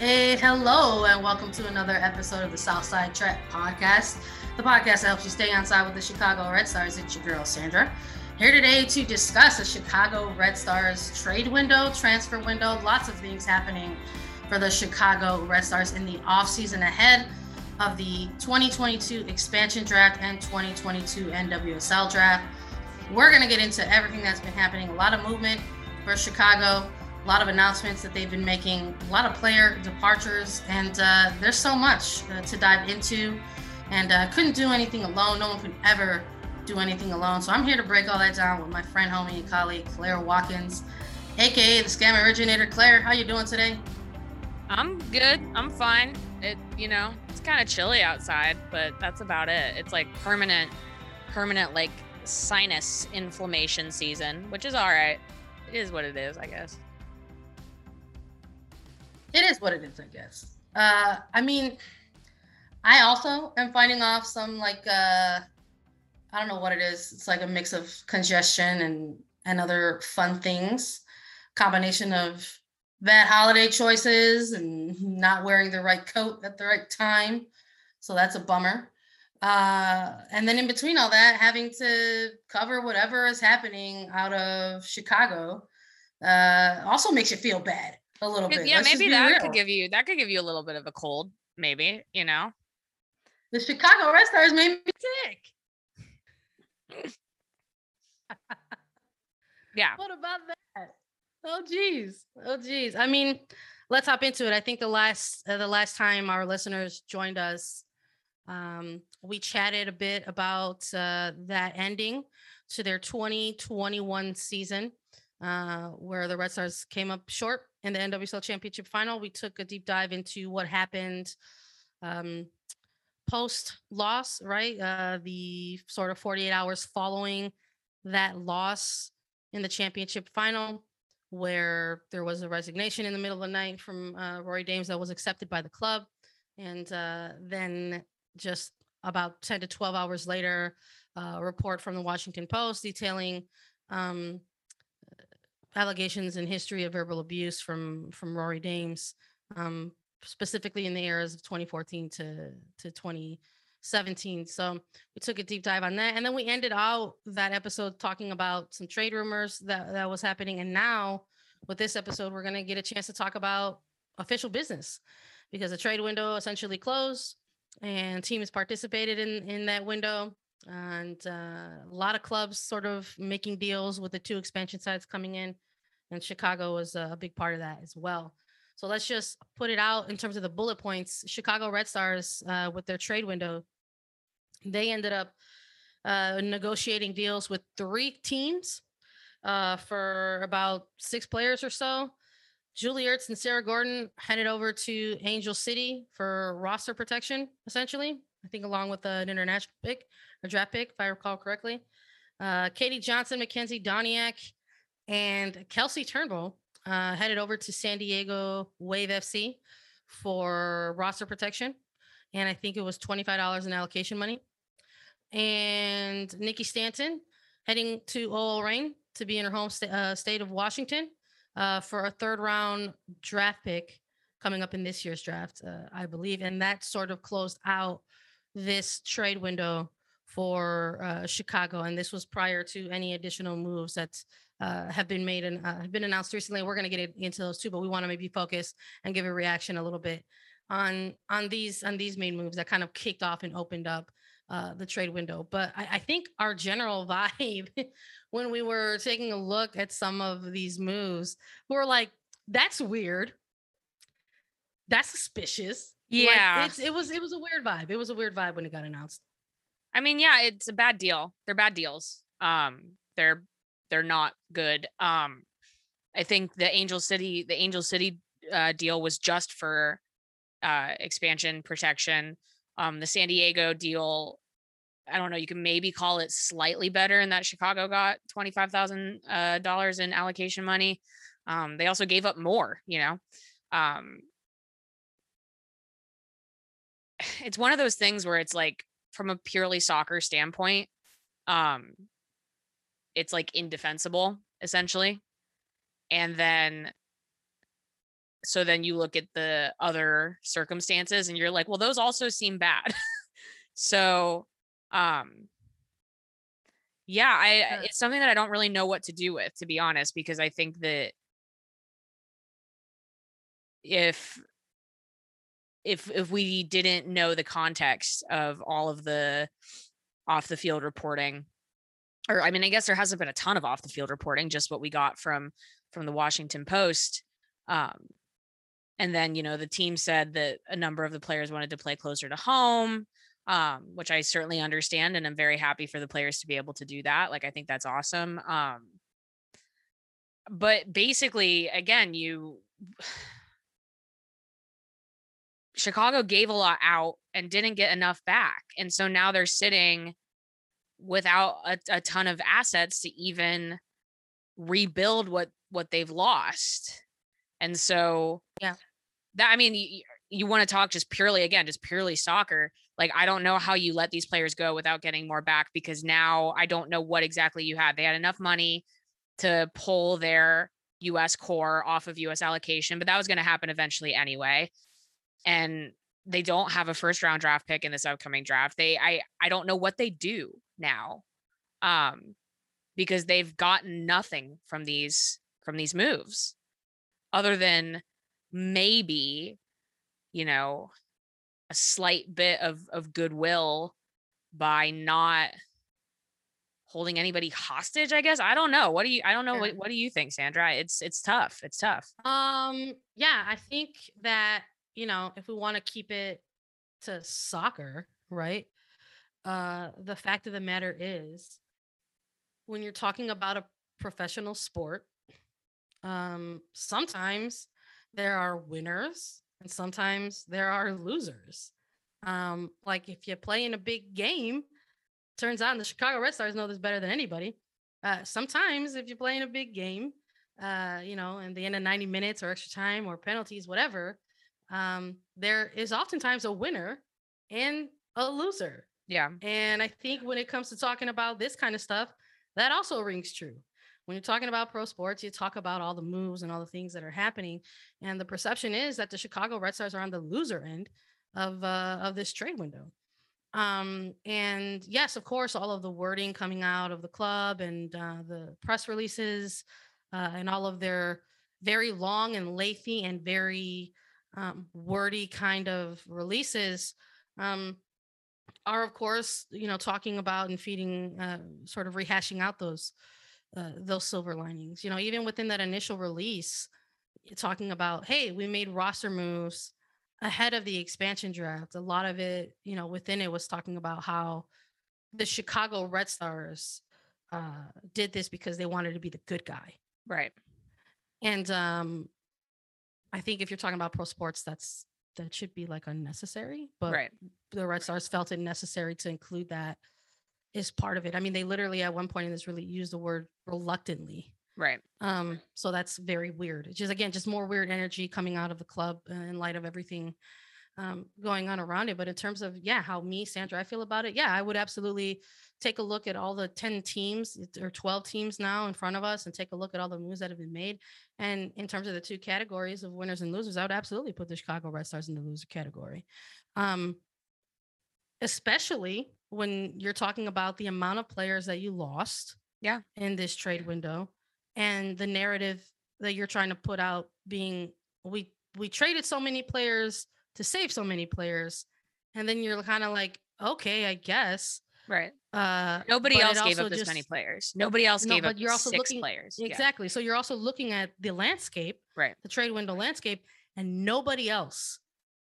Hey, hello, and welcome to another episode of the Southside Trap Podcast, the podcast that helps you stay on side with the Chicago Red Stars. It's your girl, Sandra. Here today to discuss the Chicago Red Stars trade window, transfer window, lots of things happening for the Chicago Red Stars in the offseason ahead of the 2022 expansion draft and 2022 NWSL draft. We're going to get into everything that's been happening, a lot of movement for Chicago a lot of announcements that they've been making, a lot of player departures, and uh, there's so much uh, to dive into. And uh, couldn't do anything alone. No one could ever do anything alone. So I'm here to break all that down with my friend, homie, and colleague Claire Watkins, aka the Scam Originator. Claire, how you doing today? I'm good. I'm fine. It, you know, it's kind of chilly outside, but that's about it. It's like permanent, permanent like sinus inflammation season, which is all right. It is what it is, I guess it is what it is, I guess. Uh, I mean, I also am fighting off some like uh, I don't know what it is. It's like a mix of congestion and and other fun things. Combination of bad holiday choices and not wearing the right coat at the right time. So that's a bummer. Uh, and then in between all that, having to cover whatever is happening out of Chicago uh, also makes you feel bad a little bit. Yeah, Let's maybe that real. could give you that could give you a little bit of a cold, maybe, you know. The Chicago Red Stars made me sick. yeah. What about that? Oh geez. Oh geez. I mean, let's hop into it. I think the last uh, the last time our listeners joined us, um, we chatted a bit about uh, that ending to their 2021 season, uh, where the Red Stars came up short in the NWSL Championship final. We took a deep dive into what happened um, post loss, right? Uh, the sort of 48 hours following that loss in the championship final, where there was a resignation in the middle of the night from uh, Rory Dames that was accepted by the club. And uh, then just about 10 to 12 hours later, uh, a report from the Washington Post detailing um, allegations and history of verbal abuse from from Rory Dames, um, specifically in the eras of 2014 to to 2017. So we took a deep dive on that, and then we ended out that episode talking about some trade rumors that that was happening. And now with this episode, we're gonna get a chance to talk about official business because the trade window essentially closed and teams participated in in that window and uh, a lot of clubs sort of making deals with the two expansion sites coming in and chicago was a big part of that as well. So let's just put it out in terms of the bullet points. Chicago red stars uh, with their trade window they ended up uh, negotiating deals with three teams uh, for about six players or so. Julie Ertz and Sarah Gorden headed over to Angel City for roster protection, essentially. I think along with an international pick a draft pick, if I recall correctly. Uh, Katie Johnson, Makenzy Doniak, and Kelsey Turnbow uh, headed over to San Diego Wave FC for roster protection. And I think it was $25 in allocation money. And Nikki Stanton heading to OL Reign to be in her home st- uh, state of Washington uh, for a third round draft pick coming up in this year's draft, uh, I believe. And that sort of closed out this trade window for uh, Chicago, and this was prior to any additional moves that uh, have been made and uh, have been announced recently. We're going to get into those too, but we want to maybe focus and give a reaction a little bit on on these on these main moves that kind of kicked off and opened up uh, the trade window. But I, I think our general vibe when we were taking a look at some of these moves, we were like, "That's weird. That's suspicious." Yeah, like, it was it was a weird vibe. It was a weird vibe when it got announced. I mean, yeah, it's a bad deal. They're bad deals. Um, they're they're not good. Um, I think the Angel City, the Angel City uh, deal was just for uh, expansion protection. Um, the San Diego deal, I don't know. You can maybe call it slightly better in that Chicago got twenty five thousand uh, dollars in allocation money. Um, they also gave up more. You know, um, it's one of those things where it's like from a purely soccer standpoint, um, it's like indefensible essentially. And then so then you look at the other circumstances and you're like, well, those also seem bad. so um yeah, I Yeah. it's something that I don't really know what to do with, to be honest, because I think that if if if we didn't know the context of all of the off the field reporting or I mean I guess there hasn't been a ton of off the field reporting just what we got from from the Washington Post um and then you know the team said that a number of the players wanted to play closer to home um which I certainly understand and I'm very happy for the players to be able to do that like I think that's awesome um but basically again you Chicago gave a lot out and didn't get enough back. And so now they're sitting without a, a ton of assets to even rebuild what what they've lost. And so Yeah. That I mean you, you want to talk just purely again just purely soccer. Like I don't know how you let these players go without getting more back because now I don't know what exactly you had. They had enough money to pull their US core off of US allocation, but that was going to happen eventually anyway and they don't have a first round draft pick in this upcoming draft. They I I don't know what they do now. Um because they've gotten nothing from these from these moves other than maybe you know a slight bit of of goodwill by not holding anybody hostage i guess i don't know what do you i don't know Yeah. what, what do you think sandra it's it's tough it's tough Um, yeah, I think that, you know, if we want to keep it to soccer, right? Uh, the fact of the matter is when you're talking about a professional sport, um, sometimes there are winners and sometimes there are losers. Um, like if you play in a big game, turns out the Chicago Red Stars know this better than anybody. Uh, sometimes if you play in a big game, uh, you know, in the end of 90 minutes or extra time or penalties, whatever, um, there is oftentimes a winner and a loser. yeah And I think when it comes to talking about this kind of stuff, that also rings true. When you're talking about pro sports, you talk about all the moves and all the things that are happening. And the perception is that the Chicago Red Stars are on the loser end of uh, of this trade window. Um, and yes, of course, all of the wording coming out of the club and uh, the press releases uh, and all of their very long and lengthy and very um, wordy kind of releases um, are, of course, you know, talking about and feeding, uh, sort of rehashing out those uh, those silver linings. You know, even within that initial release, talking about, hey, we made roster moves ahead of the expansion draft. A lot of it, you know, within it was talking about how the Chicago Red Stars uh, did this because they wanted to be the good guy. right And um, I think if you're talking about pro sports, that's that should be like unnecessary. But right the Red Stars felt it necessary to include that is part of it. I mean, they literally at one point in this really used the word reluctantly. right Um, so that's very weird. It's just again, just more weird energy coming out of the club uh, in light of everything um, going on around it. But in terms of yeah, how me, Sandra, I feel about it, yeah, I would absolutely take a look at all the 10 teams or 12 teams now in front of us and take a look at all the moves that have been made. And in terms of the two categories of winners and losers, I would absolutely put the Chicago Red Stars in the loser category. Um, especially when you're talking about the amount of players that you lost Yeah. in this trade window and the narrative that you're trying to put out being we we traded so many players to save so many players and then you're kind of like okay i guess right uh Nobody else gave up this many players. Nobody else No, gave but up you're also six looking- players. Yeah, exactly so you're also looking at the landscape Right. the trade window landscape and nobody else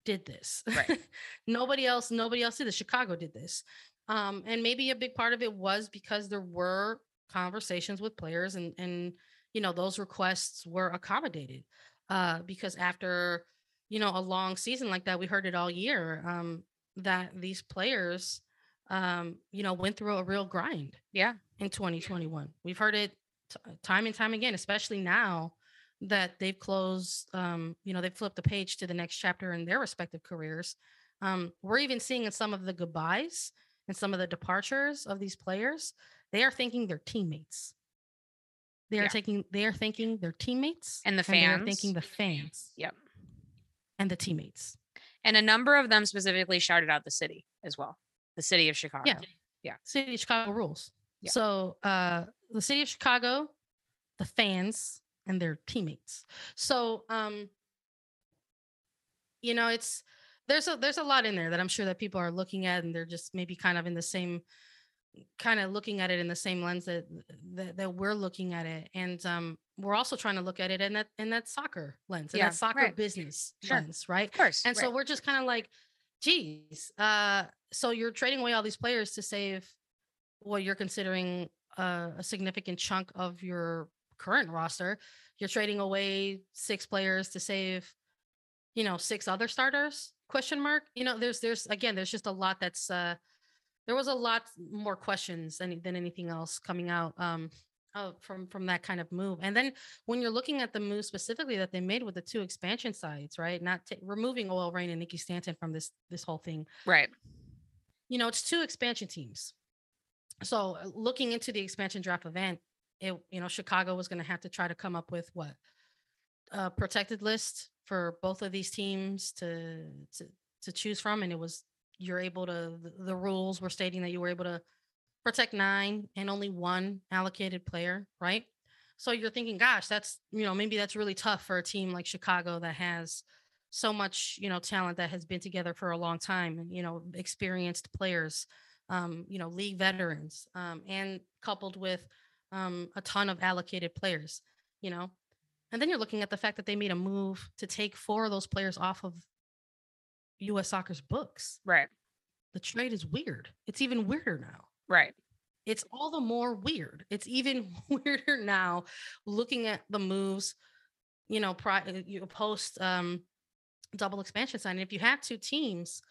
did this Right. nobody else nobody else did this chicago did this um and maybe a big part of it was because there were conversations with players and and you know those requests were accommodated uh because after you know a long season like that we heard it all year um that these players um you know went through a real grind Yeah. in 2021 we've heard it t- time and time again especially now that they've closed um you know they've flipped the page to the next chapter in their respective careers um we're even seeing in some of the goodbyes and some of the departures of these players they are thinking their teammates they are Yeah. taking they are thinking their teammates And the fans. they are fans. thinking the fans Yep. And the teammates. And a number of them specifically shouted out the city as well, the city of Chicago. Yeah. Yeah. City of Chicago rules. Yeah. So uh the city of Chicago, the fans, and their teammates. So um you know it's there's a there's a lot in there that I'm sure that people are looking at and they're just maybe kind of in the same kind of looking at it in the same lens that that, that we're looking at it. And um we're also trying to look at it in that in that soccer lens, in Yeah, that soccer right. business Sure. lens, right? Of course. And so we're just kind of like, geez, uh, so you're trading away all these players to save what you're considering uh, a significant chunk of your current roster. You're trading away six players to save, you know, six other starters? Question mark. You know, there's there's again, there's just a lot that's uh there was a lot more questions than than anything else coming out um uh, from from that kind of move. And then when you're looking at the move specifically that they made with the two expansion sides, right? Not ta- removing OL Reign and Nikki Stanton from this this whole thing. right. You know, it's two expansion teams. So uh, looking into the expansion draft event, it you know Chicago was going to have to try to come up with what a protected list for both of these teams to to to choose from, and it was you're able to the, rules were stating that you were able to protect nine and only one allocated player, right? So you're thinking, gosh, that's you know maybe that's really tough for a team like Chicago that has so much you know talent that has been together for a long time and you know experienced players um you know league veterans um and coupled with um a ton of allocated players you know and then you're looking at the fact that they made a move to take four of those players off of US soccer's books Right. the trade is weird it's even weirder now Right. it's all the more weird. It's even weirder now looking at the moves, you know, pri- you post um double expansion sign. If you have two teams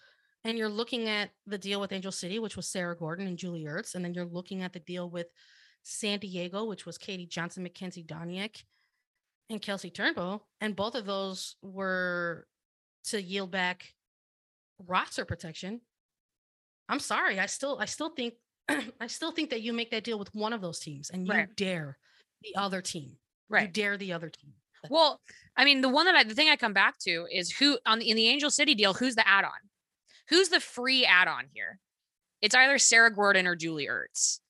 and you're looking at the deal with Angel City, which was Sarah Gorden and Julie Ertz, and then you're looking at the deal with San Diego, which was Katie Johnson, Makenzy Doniak, and Kelsey Turnbow, and both of those were to yield back roster protection. I'm sorry, I still I still think I still think that you make that deal with one of those teams and you Right. dare the other team. Right. You dare the other team. Well, I mean, the one that I, the thing I come back to is who on the, in the Angel City deal, who's the add-on? Who's the free add-on here? It's either Sarah Gorden or Julie Ertz.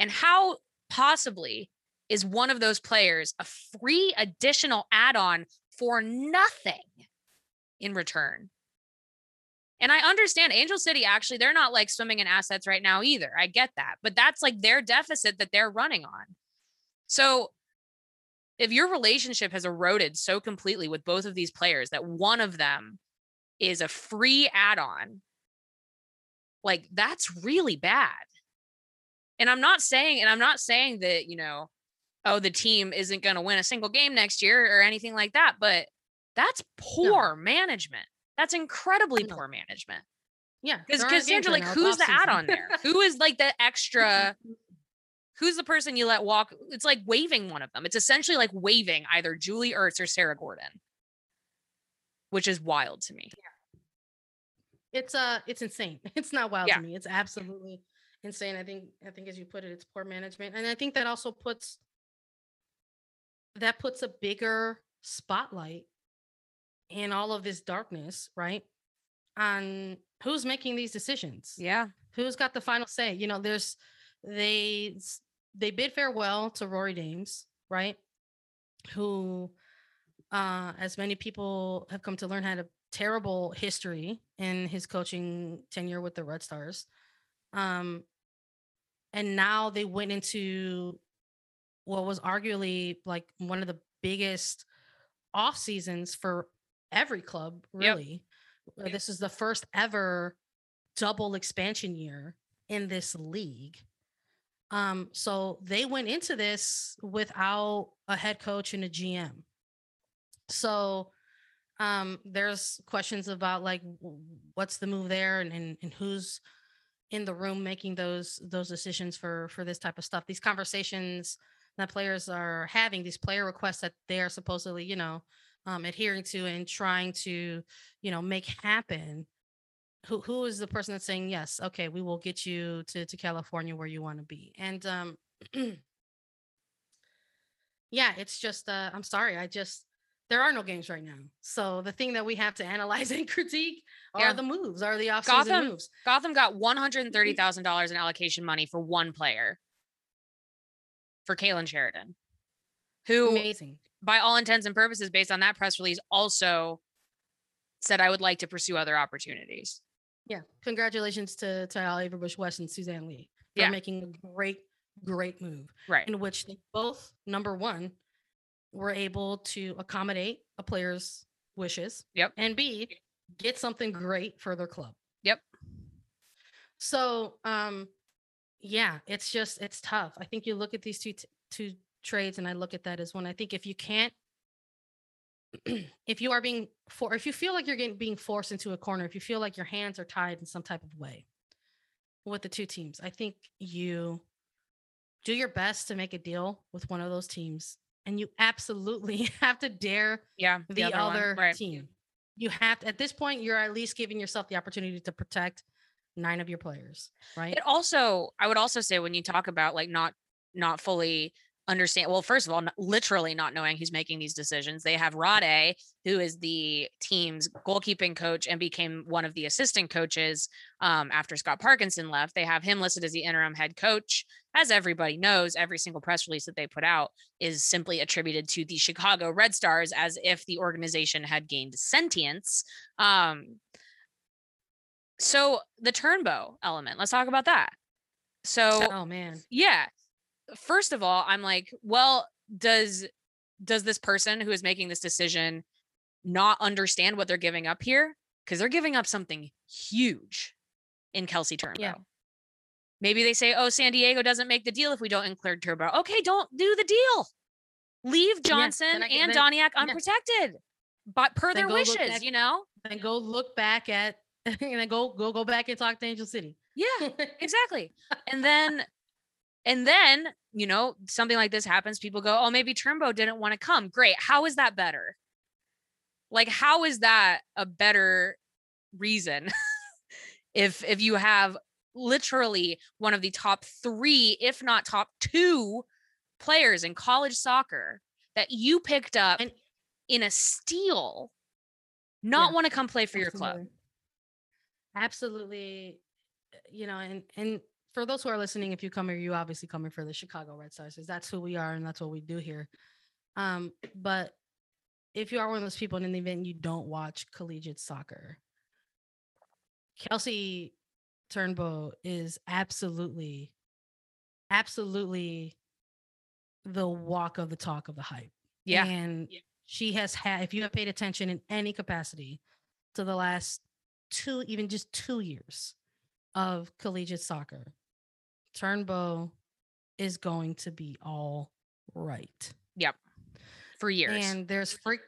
And how possibly is one of those players a free additional add-on for nothing in return? And I understand Angel City actually, they're not like swimming in assets right now either. I get that. But that's like their deficit that they're running on. So if your relationship has eroded so completely with both of these players that one of them is a free add-on like that's really bad and i'm not saying and i'm not saying that you know oh the team isn't going to win a single game next year or anything like that but that's poor management that's incredibly poor management Yeah. because there Sandra, like who's the add-on there who is like the extra who's the person you let walk? It's like waving one of them. It's essentially like waving either Julie Ertz or Sarah Gorden, which is wild to me. it's uh it's insane. It's not wild Yeah. to me. It's absolutely insane. I think I think as you put it, it's poor management. And I think that also puts that puts a bigger spotlight in all of this darkness, right? On who's making these decisions. Yeah. who's got the final say you know there's they they bid farewell to rory dames right who uh as many people have come to learn had a terrible history in his coaching tenure with the red stars um and now they went into what was arguably like one of the biggest off seasons for every club really Uh, Yep. this is the first ever double expansion year in this league. Um, so they went into this without a head coach and a GM. So um there's questions about like what's the move there and, and and who's in the room making those those decisions for for this type of stuff. These conversations that players are having, these player requests that they are supposedly, you know, um, adhering to and trying to, you know, make happen who who is the person that's saying yes okay we will get you to to california where you want to be and um yeah it's just uh i'm sorry i just there are no games right now. So the thing that we have to analyze and critique are Yeah. the moves, are the offseason Gotham- moves. Gotham got one hundred and thirty thousand dollars in allocation money for one player, for Kailen Sheridan, who, Amazing. By all intents and purposes, based on that press release, also said I would like to pursue other opportunities. Yeah. Congratulations to to Yael Averbuch West and Suzanne Lee for Yeah. making a great, great move Right. in which they both, number one, were able to accommodate a player's wishes. Yep. And B, get something great for their club. Yep. So um yeah, it's just it's tough. I think you look at these two t- two trades and I look at that as one. I think if you can't if you are being for if you feel like you're getting being forced into a corner, if you feel like your hands are tied in some type of way with the two teams, I think you do your best to make a deal with one of those teams and you absolutely have to dare Yeah. the, one, other right. team. You have to, at this point, you're at least giving yourself the opportunity to protect nine of your players, right? It also, I would also say when you talk about like not not fully understand. Well, first of all, literally not knowing who's making these decisions. They have Rade, who is the team's goalkeeping coach and became one of the assistant coaches um, after Scott Parkinson left. They have him listed as the interim head coach. As everybody knows, every single press release that they put out is simply attributed to the Chicago Red Stars as if the organization had gained sentience. Um, so the turnbow element, let's talk about that. So oh man, yeah. First of all, I'm like, well, does does this person who is making this decision not understand what they're giving up here? Because they're giving up something huge in Kelsey Turnbow. Yeah. Maybe they say, oh, San Diego doesn't make the deal if we don't include Turbo. Okay, don't do the deal. Leave Johnson I and then- Doniak yeah. unprotected. But per Then their wishes, back- you know? then go look back at and then go go go back and talk to Angel City. Yeah. exactly and then and then you know something like this happens people go oh maybe turnbow didn't want to come great how is that better like how is that a better reason if if you have literally one of the top 3 if not top 2 players in college soccer that you picked up And- in a steal not Yeah, want to come play for your club Absolutely. Absolutely. uh, You know, and and for those who are listening, if you come here, you obviously coming for the Chicago Red Stars, that's who we are and that's what we do here. Um, but if you are one of those people in the event you don't watch collegiate soccer, Kelsey Turnbow is absolutely, absolutely the walk of the talk of the hype. yeah And she has had, if you have paid attention in any capacity to the last two, even just two years of collegiate soccer, Turnbow is going to be all right. Yep. For years And there's freak,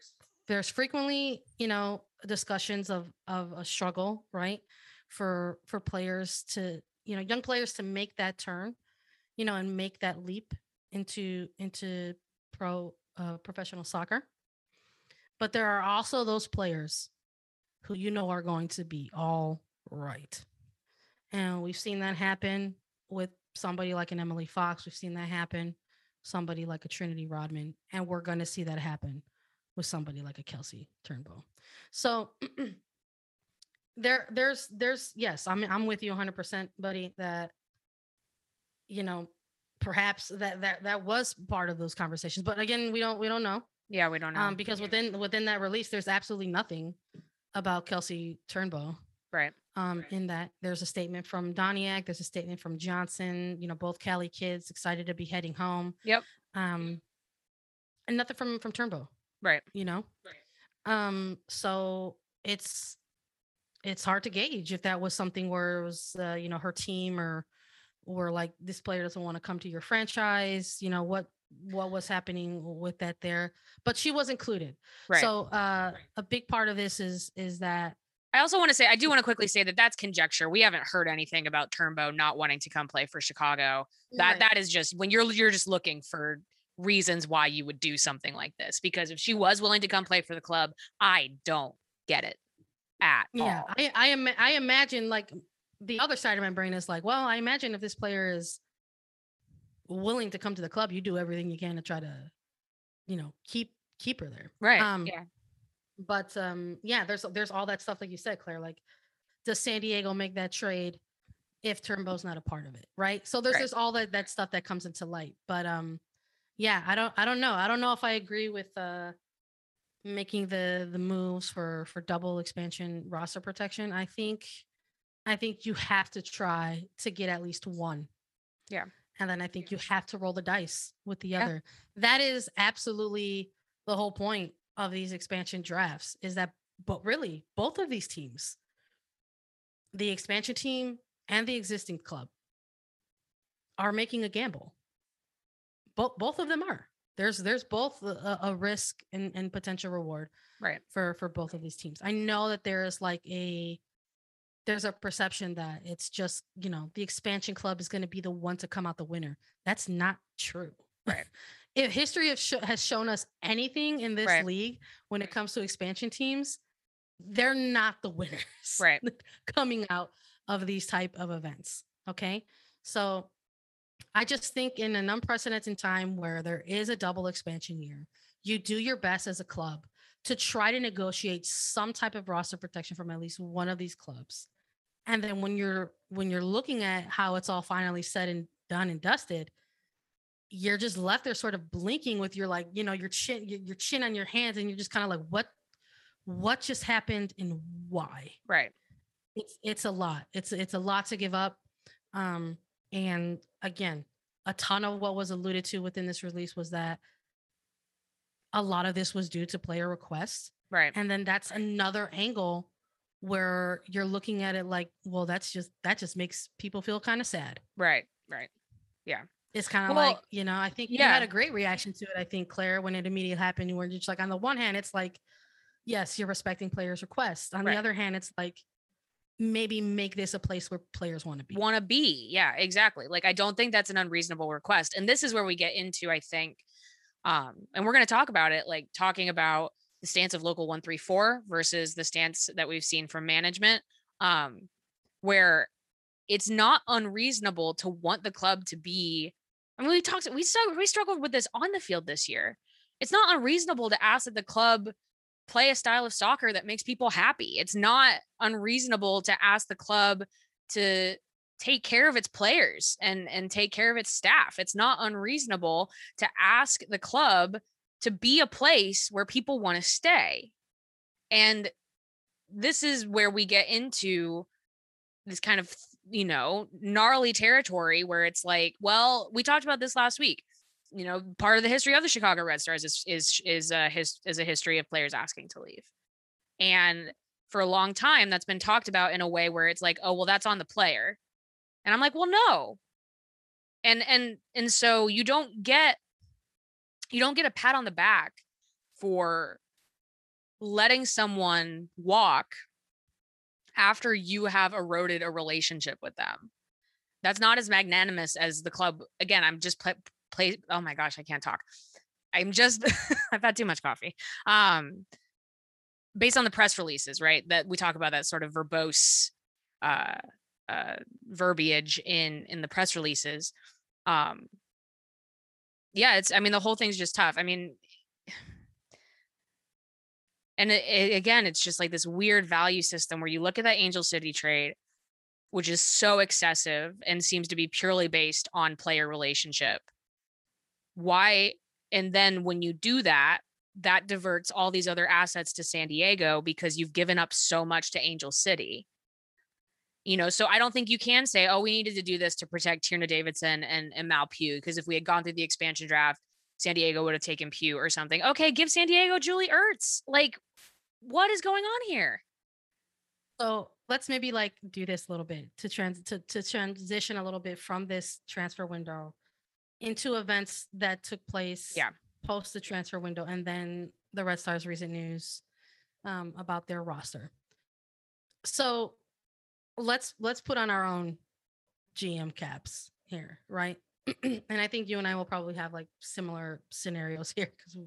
there's frequently, you know, discussions of of a struggle, right? For for players to, you know, young players to make that turn, you know, and make that leap into into pro uh, professional soccer. But there are also those players who you know are going to be all right. And we've seen that happen with somebody like an Emily Fox. We've seen that happen somebody like a Trinity Rodman, and we're going to see that happen with somebody like a Kelsey Turnbow. So there, there's, there's, yes, I'm, I'm with you 100, percent buddy. That you know, perhaps that that that was part of those conversations, but again, we don't we don't know yeah we don't know um, because within within that release, there's absolutely nothing about Kelsey Turnbow. right um, in that there's a statement from Doniak, there's a statement from Johnson, you know, both Cali kids excited to be heading home. Yep. Um, and nothing from from Turnbow, right you know. Right. Um, so it's it's hard to gauge if that was something where it was uh, you know her team or or like this player doesn't want to come to your franchise, you know what what was happening with that there, but she was included. right So uh, a big part of this is is that I also want to say, I do want to quickly say that that's conjecture. We haven't heard anything about Turnbow not wanting to come play for Chicago. That that is just when you're you're just looking for reasons why you would do something like this. Because if she was willing to come play for the club, I don't get it at Yeah, all. I I am I imagine like the other side of my brain is like, well, I imagine if this player is willing to come to the club, you do everything you can to try to, you know, keep keep her there. Right. Um, yeah. But um, yeah, there's there's all that stuff like you said, Claire. Like, does San Diego make that trade if Turnbow's not a part of it? Right. So there's Right. there's all that that stuff that comes into light. But um, yeah, I don't I don't know. I don't know if I agree with uh making the the moves for for double expansion roster protection. I think I think you have to try to get at least one. Yeah. And then I think you have to roll the dice with the Yeah. other. That is absolutely the whole point of these expansion drafts is that but really both of these teams the expansion team and the existing club are making a gamble. Both both of them are. There's there's both a, a risk and, and potential reward Right. for for both of these teams. I know that there is like a there's a perception that it's just you know the expansion club is going to be the one to come out the winner. That's not true. Right. if history has shown us anything in this Right. league when it comes to expansion teams they're not the winners Right. coming out of these type of events okay so i just think in an unprecedented time where there is a double expansion year you do your best as a club to try to negotiate some type of roster protection from at least one of these clubs and then when you're when you're looking at how it's all finally said and done and dusted you're just left there sort of blinking with your like you know your chin your, chin on your hands and you're just kind of like what what just happened and why Right. it's it's a lot it's it's a lot to give up um and again a ton of what was alluded to within this release was that a lot of this was due to player requests Right. and then that's another angle where you're looking at it like well that's just that just makes people feel kind of sad Right. Right. It's kind of Well, like you know i think you had a great reaction to it i think claire when it immediately happened you were just like on the one hand it's like yes you're respecting players requests on Right. the other hand it's like maybe make this a place where players want to be want to be. Yeah, exactly. Like I don't think that's an unreasonable request. And this is where we get into, I think, um, and we're going to talk about it, like talking about the stance of local 134 versus the stance that we've seen from management, um, where it's not unreasonable to want the club to be. I mean, we talked, we struggled, we struggled with this on the field this year. It's not unreasonable to ask that the club play a style of soccer that makes people happy. It's not unreasonable to ask the club to take care of its players and and take care of its staff. It's not unreasonable to ask the club to be a place where people want to stay. And this is where we get into this kind of, you know, gnarly territory where it's like, well, we talked about this last week. You know, part of the history of the Chicago Red Stars is is is a his is a history of players asking to leave. And for a long time that's been talked about in a way where it's like, oh, well, that's on the player. And I'm like, well, no. And and and so you don't get you don't get a pat on the back for letting someone walk after you have eroded a relationship with them. That's not as magnanimous as the club. Again, I'm just play, play oh my gosh, I can't talk. I'm just I've had too much coffee. Um based on the press releases, right? That we talk about that sort of verbose uh uh verbiage in in the press releases. Um yeah, it's I mean the whole thing's just tough. I mean and it, it- again, it's just like this weird value system where you look at that Angel City trade, which is so excessive and seems to be purely based on player relationship. Why? And then when you do that, that diverts all these other assets to San Diego because you've given up so much to Angel City. You know, so I don't think you can say, oh, we needed to do this to protect Tierna Davidson and, and Mal Pugh, because if we had gone through the expansion draft, San Diego would have taken Pugh or something. Okay, give San Diego Julie Ertz. Like, what is going on here? So let's maybe like do this a little bit to trans to, to transition a little bit from this transfer window into events that took place Yeah. post the transfer window and then the Red Stars recent news um, about their roster. So let's let's put on our own GM caps here, right? and I think you and I will probably have like similar scenarios here because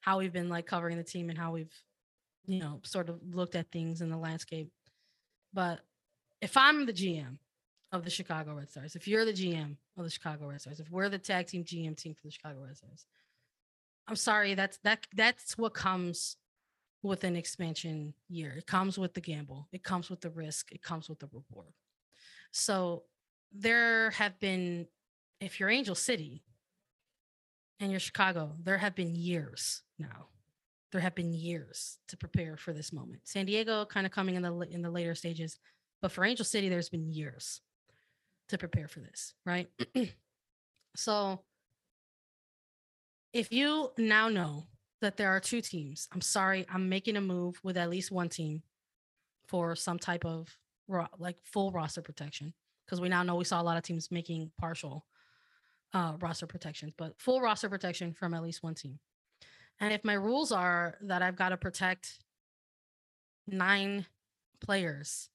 how we've been like covering the team and how we've you know sort of looked at things in the landscape. But if I'm the GM of the Chicago Red Stars, if you're the GM of the Chicago Red Stars, if we're the tag team GM team for the Chicago Red Stars, I'm sorry, that's that that's what comes with an expansion year. It comes with the gamble, it comes with the risk, it comes with the reward. So there have been, if you're Angel City and you're Chicago, there have been years now. There have been years to prepare for this moment. San Diego kind of coming in the in the later stages, but for Angel City, there's been years to prepare for this, right? so if you now know that there are two teams, I'm sorry, I'm making a move with at least one team for some type of like full roster protection because we now know we saw a lot of teams making partial uh, roster protections, but full roster protection from at least one team. And if my rules are that I've got to protect nine players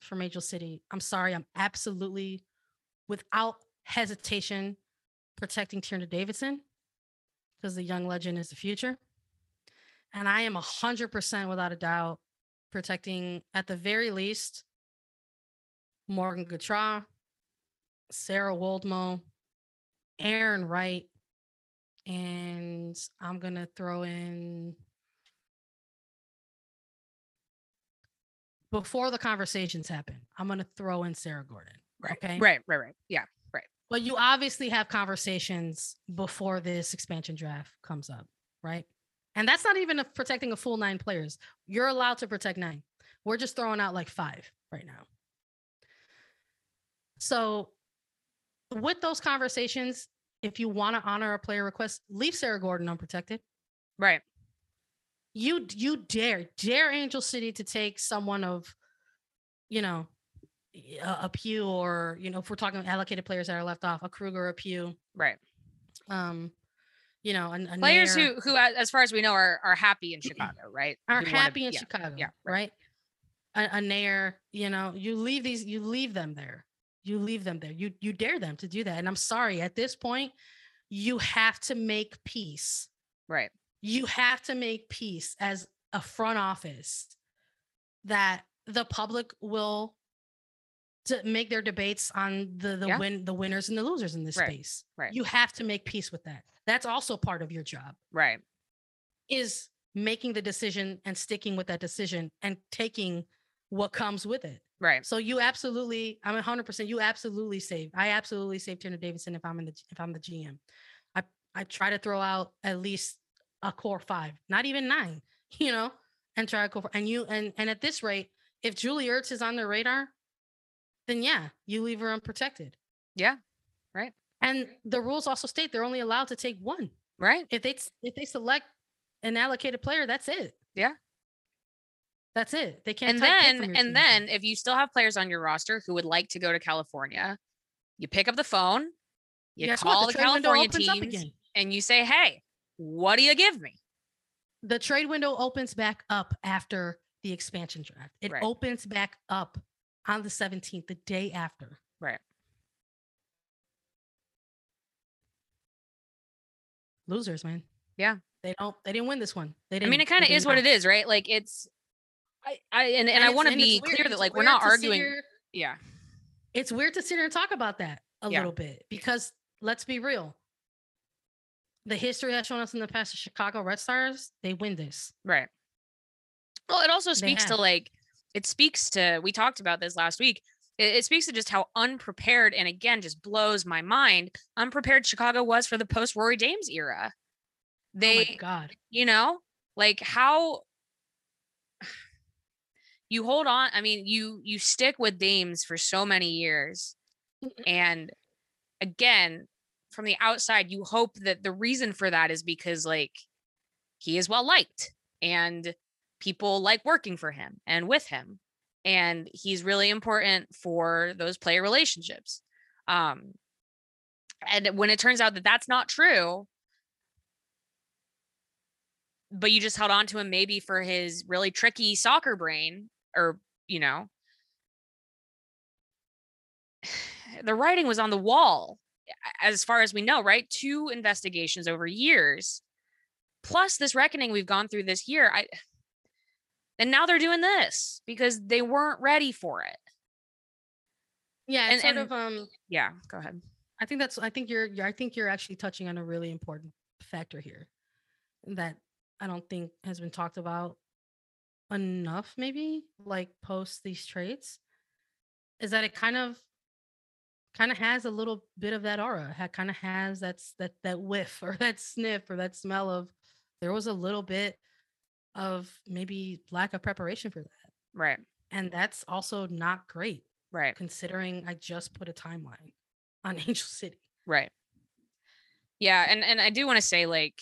from Angel City, I'm sorry, I'm absolutely without hesitation protecting Tierna Davidson because the young legend is the future. And I am 100% without a doubt protecting, at the very least, Morgan Gautrat, Sarah Woldmoe, Arin Wright, and I'm going to throw in before the conversations happen, I'm going to throw in Sarah Gorden. Right. Okay. Right. Right. Right. Yeah. Right. But you obviously have conversations before this expansion draft comes up, right? And that's not even a, protecting a full nine players. You're allowed to protect nine. We're just throwing out like five right now. So, with those conversations, if you want to honor a player request, leave Sarah Gorden unprotected. Right. You you dare dare Angel City to take someone of, you know, a, a Pugh or you know if we're talking allocated players that are left off, a Krueger, a Pugh, Right. um, you know, a, a Players Nair who, who, as far as we know, are are happy in Chicago, right? are Who wanna- happy in yeah, Chicago, yeah, right? A, a Nair, you know, you leave these, you leave them there. You leave them there. You you dare them to do that. And I'm sorry, at this point, you have to make peace. Right. You have to make peace as a front office that the public will to make their debates on the the Yeah. win the winners and the losers in this Right, space. right. You have to make peace with that. That's also part of your job Right. is making the decision and sticking with that decision and taking what comes with it. Right. So you absolutely, I'm 100%. You absolutely save. I absolutely save Tierna Davidson if I'm in the if I'm the GM. I I try to throw out at least a core five, not even nine, you know, and try to go for and you and and at this rate, if Julie Ertz is on the radar, then yeah, you leave her unprotected. Yeah, right. And the rules also state they're only allowed to take one. Right. If they if they select an allocated player, that's it. Yeah. That's it. They can't. and then and team. then if you still have players on your roster who would like to go to California, you pick up the phone, you Guess what? call the, trade California teams, and you say, "Hey, what do you give me?" The trade window opens back up after the expansion draft. It Right. opens back up on the 17th, the day after. Right. Losers, man. Yeah. They don't. They didn't win this one. They didn't. I mean, it kind of is what it is, right? Like it's, I, I and, and, I want to be clear that like we're not arguing. here- Yeah. it's weird to sit here and talk about that a Yeah. little bit because let's be real. The history has shown us in the past, the Chicago Red Stars, they win this. Right. Well, it also speaks to like it speaks to we talked about this last week. It, it speaks to just how unprepared and again just blows my mind unprepared Chicago was for the post Rory Dames era. oh They, my God. you know, like how you hold on. I mean, you you stick with Dames for so many years, and again, from the outside, you hope that the reason for that is because like he is well liked and people like working for him and with him and he's really important for those player relationships um and when it turns out that that's not true but you just held on to him maybe for his really tricky soccer brain or you know the writing was on the wall as far as we know right? Two investigations over years. Plus this reckoning we've gone through this year i and now they're doing this because they weren't ready for it. Yeah, And- sort and- of um yeah go ahead. I think that's I think you're, you're I think you're actually touching on a really important factor here. that I don't think has been talked about enough, maybe like post these traits, is that it kind of kind of has a little bit of that aura. It kind of has that's that that whiff or that sniff or that smell of there was a little bit of maybe lack of preparation for that. Right. And that's also not great. Right. Considering I just put a timeline on Angel City. Right. Yeah, and and I do want to say like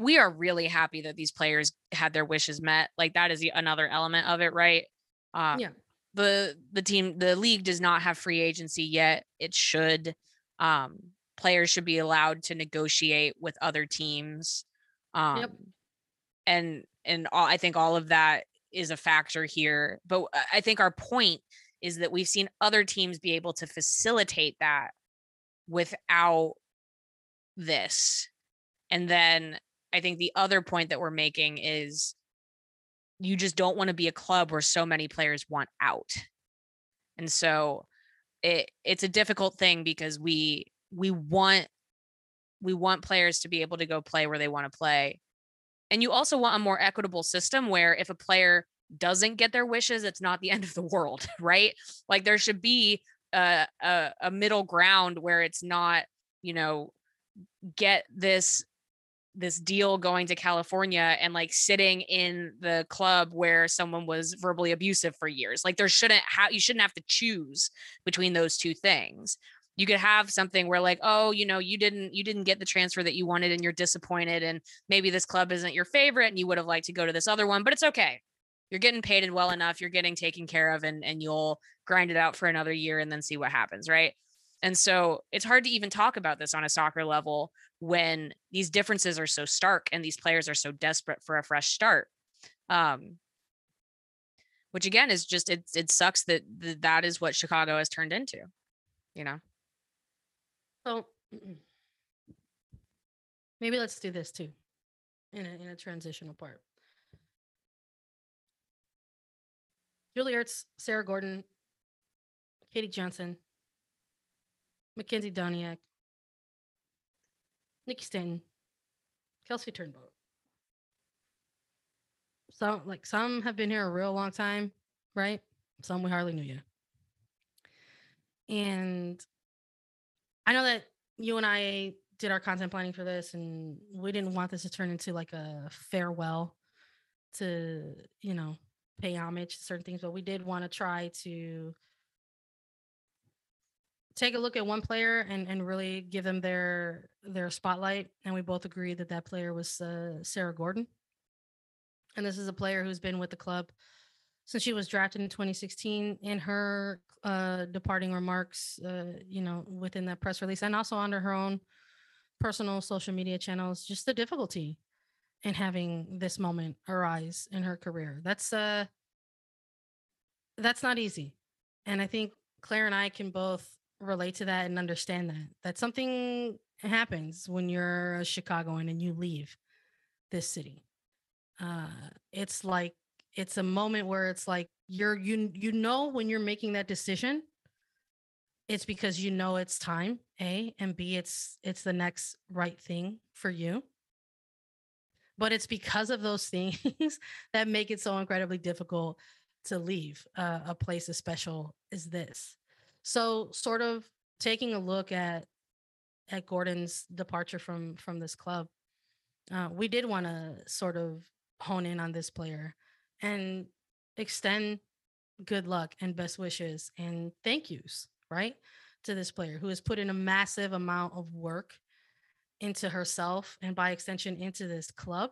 we are really happy that these players had their wishes met. Like that is the, another element of it, right? Um, yeah. The the team the league does not have free agency yet. It should. Um, players should be allowed to negotiate with other teams. Um, yep. and and all, I think all of that is a factor here. But I think our point is that we've seen other teams be able to facilitate that without this. And then I think the other point that we're making is you just don't want to be a club where so many players want out. And so it it's a difficult thing because we we want we want players to be able to go play where they want to play. And you also want a more equitable system where if a player doesn't get their wishes, it's not the end of the world, right? Like there should be a, a, a middle ground where it's not, you know, get this this deal going to California and like sitting in the club where someone was verbally abusive for years. Like there shouldn't have you shouldn't have to choose between those two things. You could have something where like, oh, you know, you didn't you didn't get the transfer that you wanted and you're disappointed and maybe this club isn't your favorite and you would have liked to go to this other one, but it's okay. You're getting paid and well enough, you're getting taken care of and and you'll grind it out for another year and then see what happens, right? And so it's hard to even talk about this on a soccer level when these differences are so stark and these players are so desperate for a fresh start. Um, which again is just it it sucks that th- that is what Chicago has turned into, you know. So maybe let's do this too in a in a transitional part. Julie Ertz, Sarah Gorden, Katie Johnson, Makenzy Doniak, Nikki Stanton, Kelsey Turnbow. Some like some have been here a real long time, right? Some we hardly knew you. And I know that you and I did our content planning for this and we didn't want this to turn into like a farewell to, you know, pay homage to certain things, but we did want to try to take a look at one player and and really give them their their spotlight and we both agreed that that player was uh, sarah gorden. And this is a player who's been with the club since she was drafted in 2016 in her uh, departing remarks uh, you know within that press release and also under her own personal social media channels just the difficulty in having this moment arise in her career. That's uh that's not easy. And i think claire and i can both relate to that and understand that that something happens when you're a Chicagoan and you leave this city. Uh, it's like it's a moment where it's like you're you you know when you're making that decision, it's because you know it's time. A and B, it's it's the next right thing for you. But it's because of those things that make it so incredibly difficult to leave uh, a place as special as this. So, sort of taking a look at at Gorden's departure from from this club, uh, we did want to sort of hone in on this player and extend good luck and best wishes and thank yous, right, to this player who has put in a massive amount of work into herself and by extension into this club.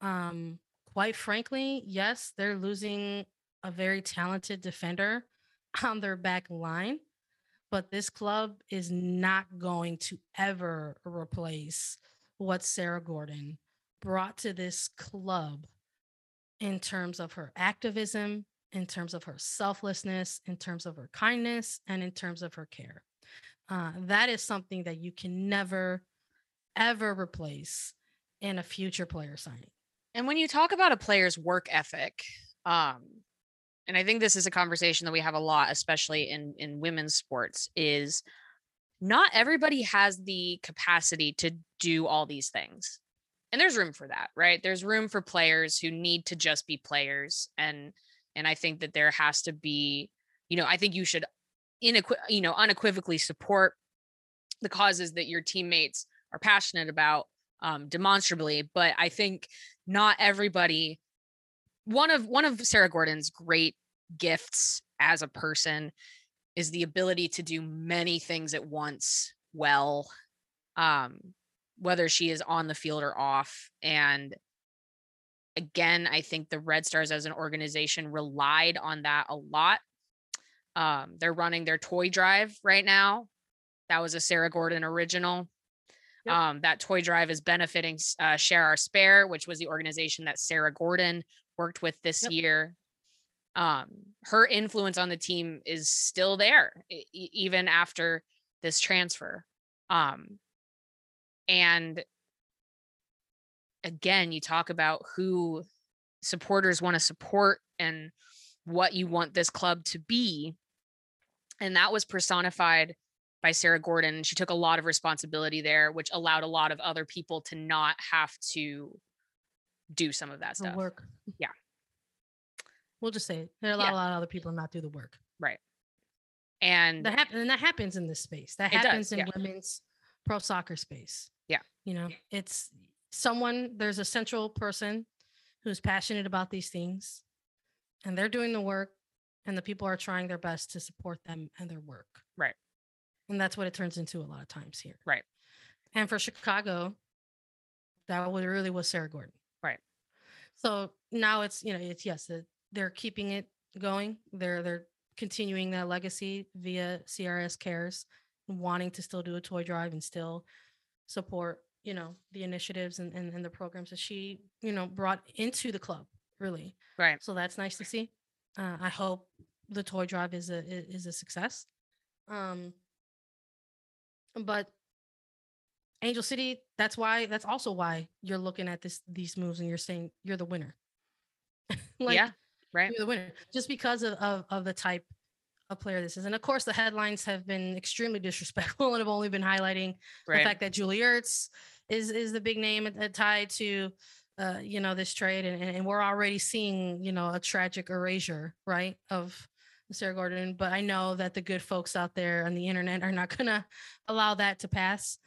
Um, quite frankly, yes, they're losing a very talented defender on their back line. But this club is not going to ever replace what Sarah Gorden brought to this club in terms of her activism, in terms of her selflessness, in terms of her kindness, and in terms of her care. Uh, that is something that you can never, ever replace in a future player signing. And when you talk about a player's work ethic, um, and I think this is a conversation that we have a lot, especially in in women's sports, is not everybody has the capacity to do all these things. and there's room for that, right? There's room for players who need to just be players and and I think that there has to be, you know, I think you should inequi- you know, unequivocally support the causes that your teammates are passionate about um demonstrably, but I think not everybody one of one of Sarah Gorden's great gifts as a person is the ability to do many things at once well um whether she is on the field or off. And again i think the red stars as an organization relied on that a lot. Um they're running their toy drive right now. That was a sarah gorden original. Yep. um that toy drive is benefiting uh, share our spare which was the organization that sarah gorden worked with this Yep. year um her influence on the team is still there e- even after this transfer um and again you talk about who supporters want to support and what you want this club to be and that was personified by Sarah Gorden she took a lot of responsibility there which allowed a lot of other people to not have to do some of that The stuff work. Yeah. We'll just say it. There are a lot, Yeah. a lot of other people not do the work. Right. And That happen and that happens in this space. That It does, happens in yeah. women's pro soccer space. Yeah. You know, it's someone, there's a central person who's passionate about these things and they're doing the work and the people are trying their best to support them and their work. Right. And that's what it turns into a lot of times here. Right. And for Chicago, that really was Sarah Gorden. So now it's, you know, it's yes, they're keeping it going. They're they're continuing that legacy via CRS Cares, wanting to still do a toy drive and still support, you know, the initiatives and, and, and the programs that she, you know, brought into the club, really. right So that's nice to see. Uh, I hope the toy drive is a is a success. Um, but Angel City, that's why that's also why you're looking at this these moves and you're saying you're the winner. like yeah right you're the winner just because of, of of the type of player this is. And of course the headlines have been extremely disrespectful and have only been highlighting the fact that Julie Ertz is is the big name tied to uh, you know this trade, and, and we're already seeing you know a tragic erasure, right, of Sarah Gorden. But I know that the good folks out there on the internet are not gonna allow that to pass.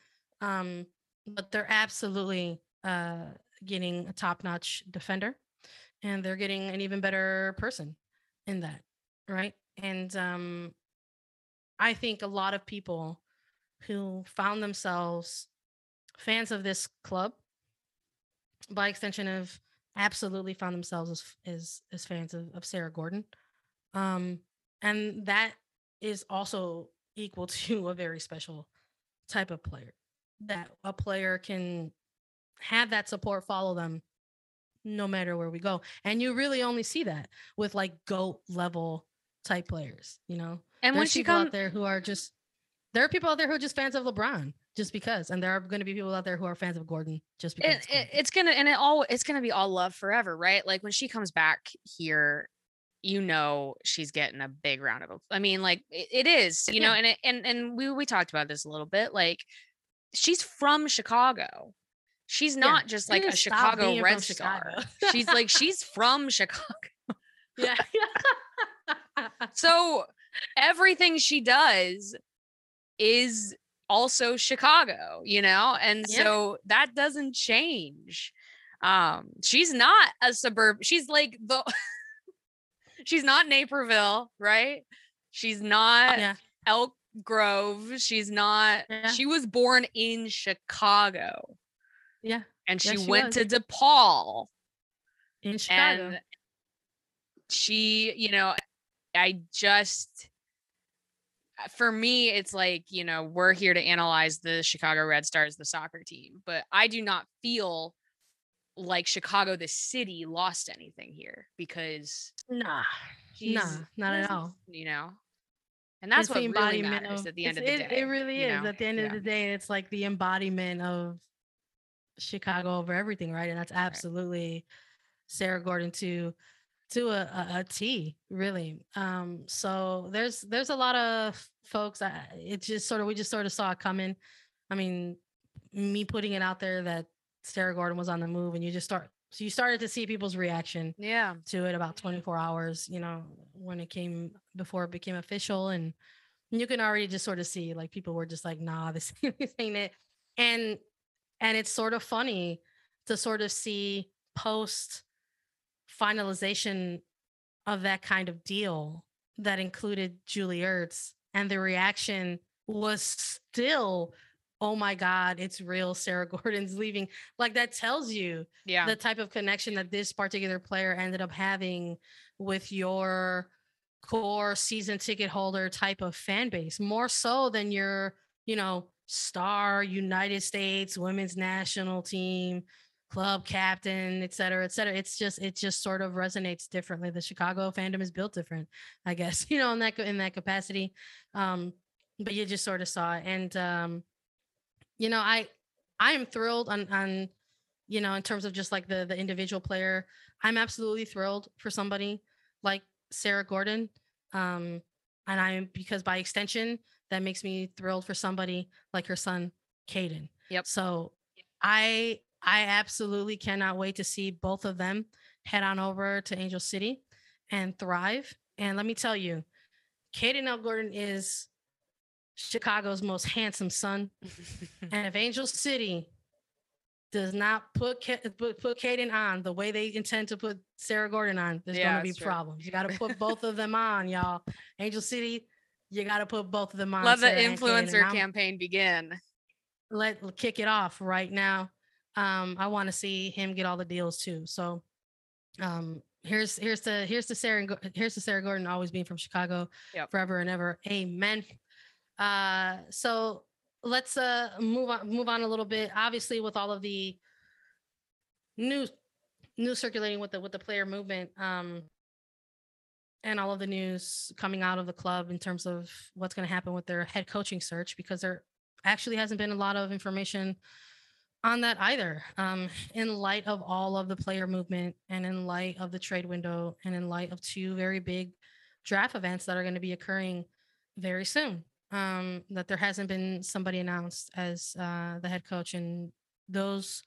Um, but they're absolutely uh, getting a top-notch defender, and they're getting an even better person in that, right? And um, I think a lot of people who found themselves fans of this club by extension of absolutely found themselves as as, as fans of, of sarah gorden um and that is also equal to a very special type of player that a player can have that support follow them no matter where we go. And you really only see that with like goat level type players you know? And when she people comes out there who are just there are people out there who are just fans of LeBron just because, and there are going to be people out there who are fans of Gorden just because. it, it's it, it's gonna and it all it's gonna be all love forever right? Like when she comes back here you know she's getting a big round of i mean like it, it is you know and it, and and we we talked about this a little bit like she's from chicago she's Yeah. not just like a chicago red star Chicago. she's like she's from chicago yeah. so everything she does is also chicago you know and Yeah. so that doesn't change um she's not a suburb she's like the she's not naperville right she's not yeah. elk grove she's not Yeah. she was born in chicago Yeah. and she Yes, she went was. to depaul In Chicago. and she you know i just for me it's like you know we're here to analyze the chicago red stars the soccer team but i do not feel like chicago the city lost anything here because nah. she's Nah, not at all. you know and that's what the really embodiment matters of- at the end of the it, day It really is. know? At the end Yeah. of the day, it's like the embodiment of Chicago over everything, right? And that's absolutely Sarah Gorden to to a, a, a T, really. Um, so there's there's a lot of folks. I, it just sort of we just sort of saw it coming. I mean, me putting it out there that Sarah Gorden was on the move, and you just start so you started to see people's reaction Yeah. to it about 24 hours, you know, when it came before it became official. And you can already just sort of see like people were just like, nah, this, ain't it. And and it's sort of funny to sort of see post finalization of that kind of deal that included Julie Ertz and the reaction was still, oh my God, it's real. Sarah Gorden's leaving. Like that tells you Yeah. the type of connection that this particular player ended up having with your core season ticket holder type of fan base, more so than your, you know, star United States women's national team club captain, et cetera, et cetera. It's just it just sort of resonates differently. The Chicago fandom is built different, I guess, you know, in that in that capacity. Um, but you just sort of saw it. And um, you know, I I am thrilled on on you know, in terms of just like the the individual player. I'm absolutely thrilled for somebody like Sarah Gorden. Um, and I am because by extension, that makes me thrilled for somebody like her son, Caden. Yep. So I I absolutely cannot wait to see both of them head on over to Angel City and thrive. And let me tell you, Caden L. Gordon is Chicago's most handsome son. And if Angel City does not put put, put Caden on the way they intend to put Sarah Gorden on, there's Yeah, gonna be it's true. problems. You got to put both of them on, y'all. Angel City, you got to put both of them on. Let the Sarah and influencer campaign begin. let kick it off right now. Um, I want to see him get all the deals too. So, um, here's here's the here's the Sarah here's the Sarah Gorden always being from Chicago Yep. forever and ever. Amen. Uh, so let's uh move on move on a little bit. Obviously, with all of the news news circulating with the with the player movement, um, and all of the news coming out of the club in terms of what's going to happen with their head coaching search, because there actually hasn't been a lot of information on that either. Um, in light of all of the player movement and in light of the trade window and in light of two very big draft events that are going to be occurring very soon. Um, that there hasn't been somebody announced as uh, the head coach, and those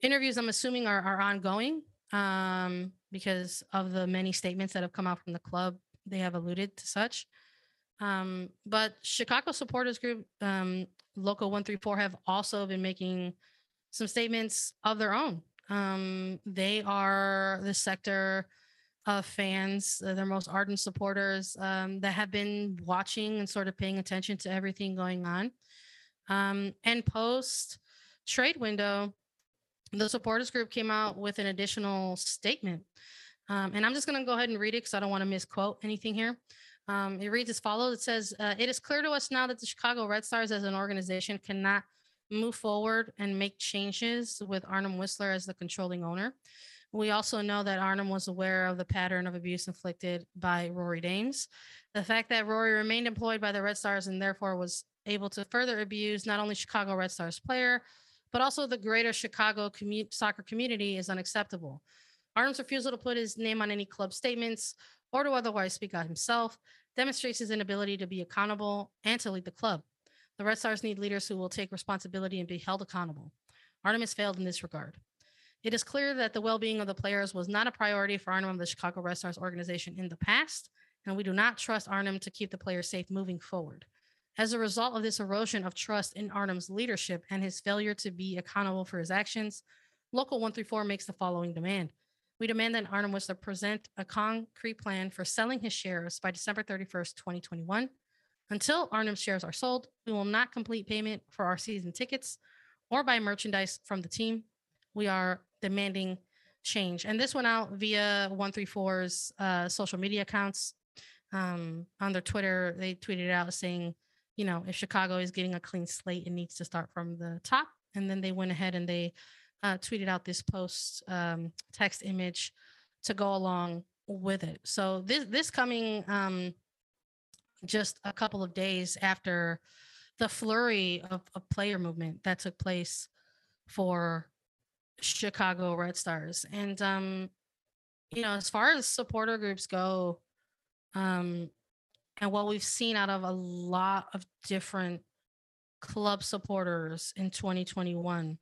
interviews, I'm assuming, are, are ongoing um, because of the many statements that have come out from the club. They have alluded to such. Um, but Chicago Supporters Group, um, Local 134, have also been making some statements of their own. Um, they are the sector of fans, uh, their most ardent supporters um, that have been watching and sort of paying attention to everything going on. Um, and post trade window, the supporters group came out with an additional statement. Um, and I'm just going to go ahead and read it because I don't want to misquote anything here. Um, it reads as follows It says, uh, It is clear to us now that the Chicago Red Stars as an organization cannot move forward and make changes with Arnim Whistler as the controlling owner. We also know that Arnim was aware of the pattern of abuse inflicted by Rory Dames. The fact that Rory remained employed by the Red Stars and therefore was able to further abuse not only Chicago Red Stars player, but also the greater Chicago commu- soccer community is unacceptable. Arnim's refusal to put his name on any club statements or to otherwise speak out himself demonstrates his inability to be accountable and to lead the club. The Red Stars need leaders who will take responsibility and be held accountable. Arnim has failed in this regard. It is clear that the well being of the players was not a priority for Arnim of the Chicago Red Stars organization in the past, and we do not trust Arnim to keep the players safe moving forward. As a result of this erosion of trust in Arnim's leadership and his failure to be accountable for his actions, Local 134 makes the following demand. We demand that Arnim Whistler present a concrete plan for selling his shares by December 31st, 2021. Until Arnim's shares are sold, we will not complete payment for our season tickets or buy merchandise from the team. We are demanding change. And this went out via 134's uh, social media accounts. Um, on their Twitter, they tweeted out saying, you know, if Chicago is getting a clean slate, it needs to start from the top. And then they went ahead and they uh, tweeted out this post um, text image to go along with it. So this this coming um, just a couple of days after the flurry of, of player movement that took place for Chicago Red Stars, and um, you know, as far as supporter groups go, um, and what we've seen out of a lot of different club supporters in 2021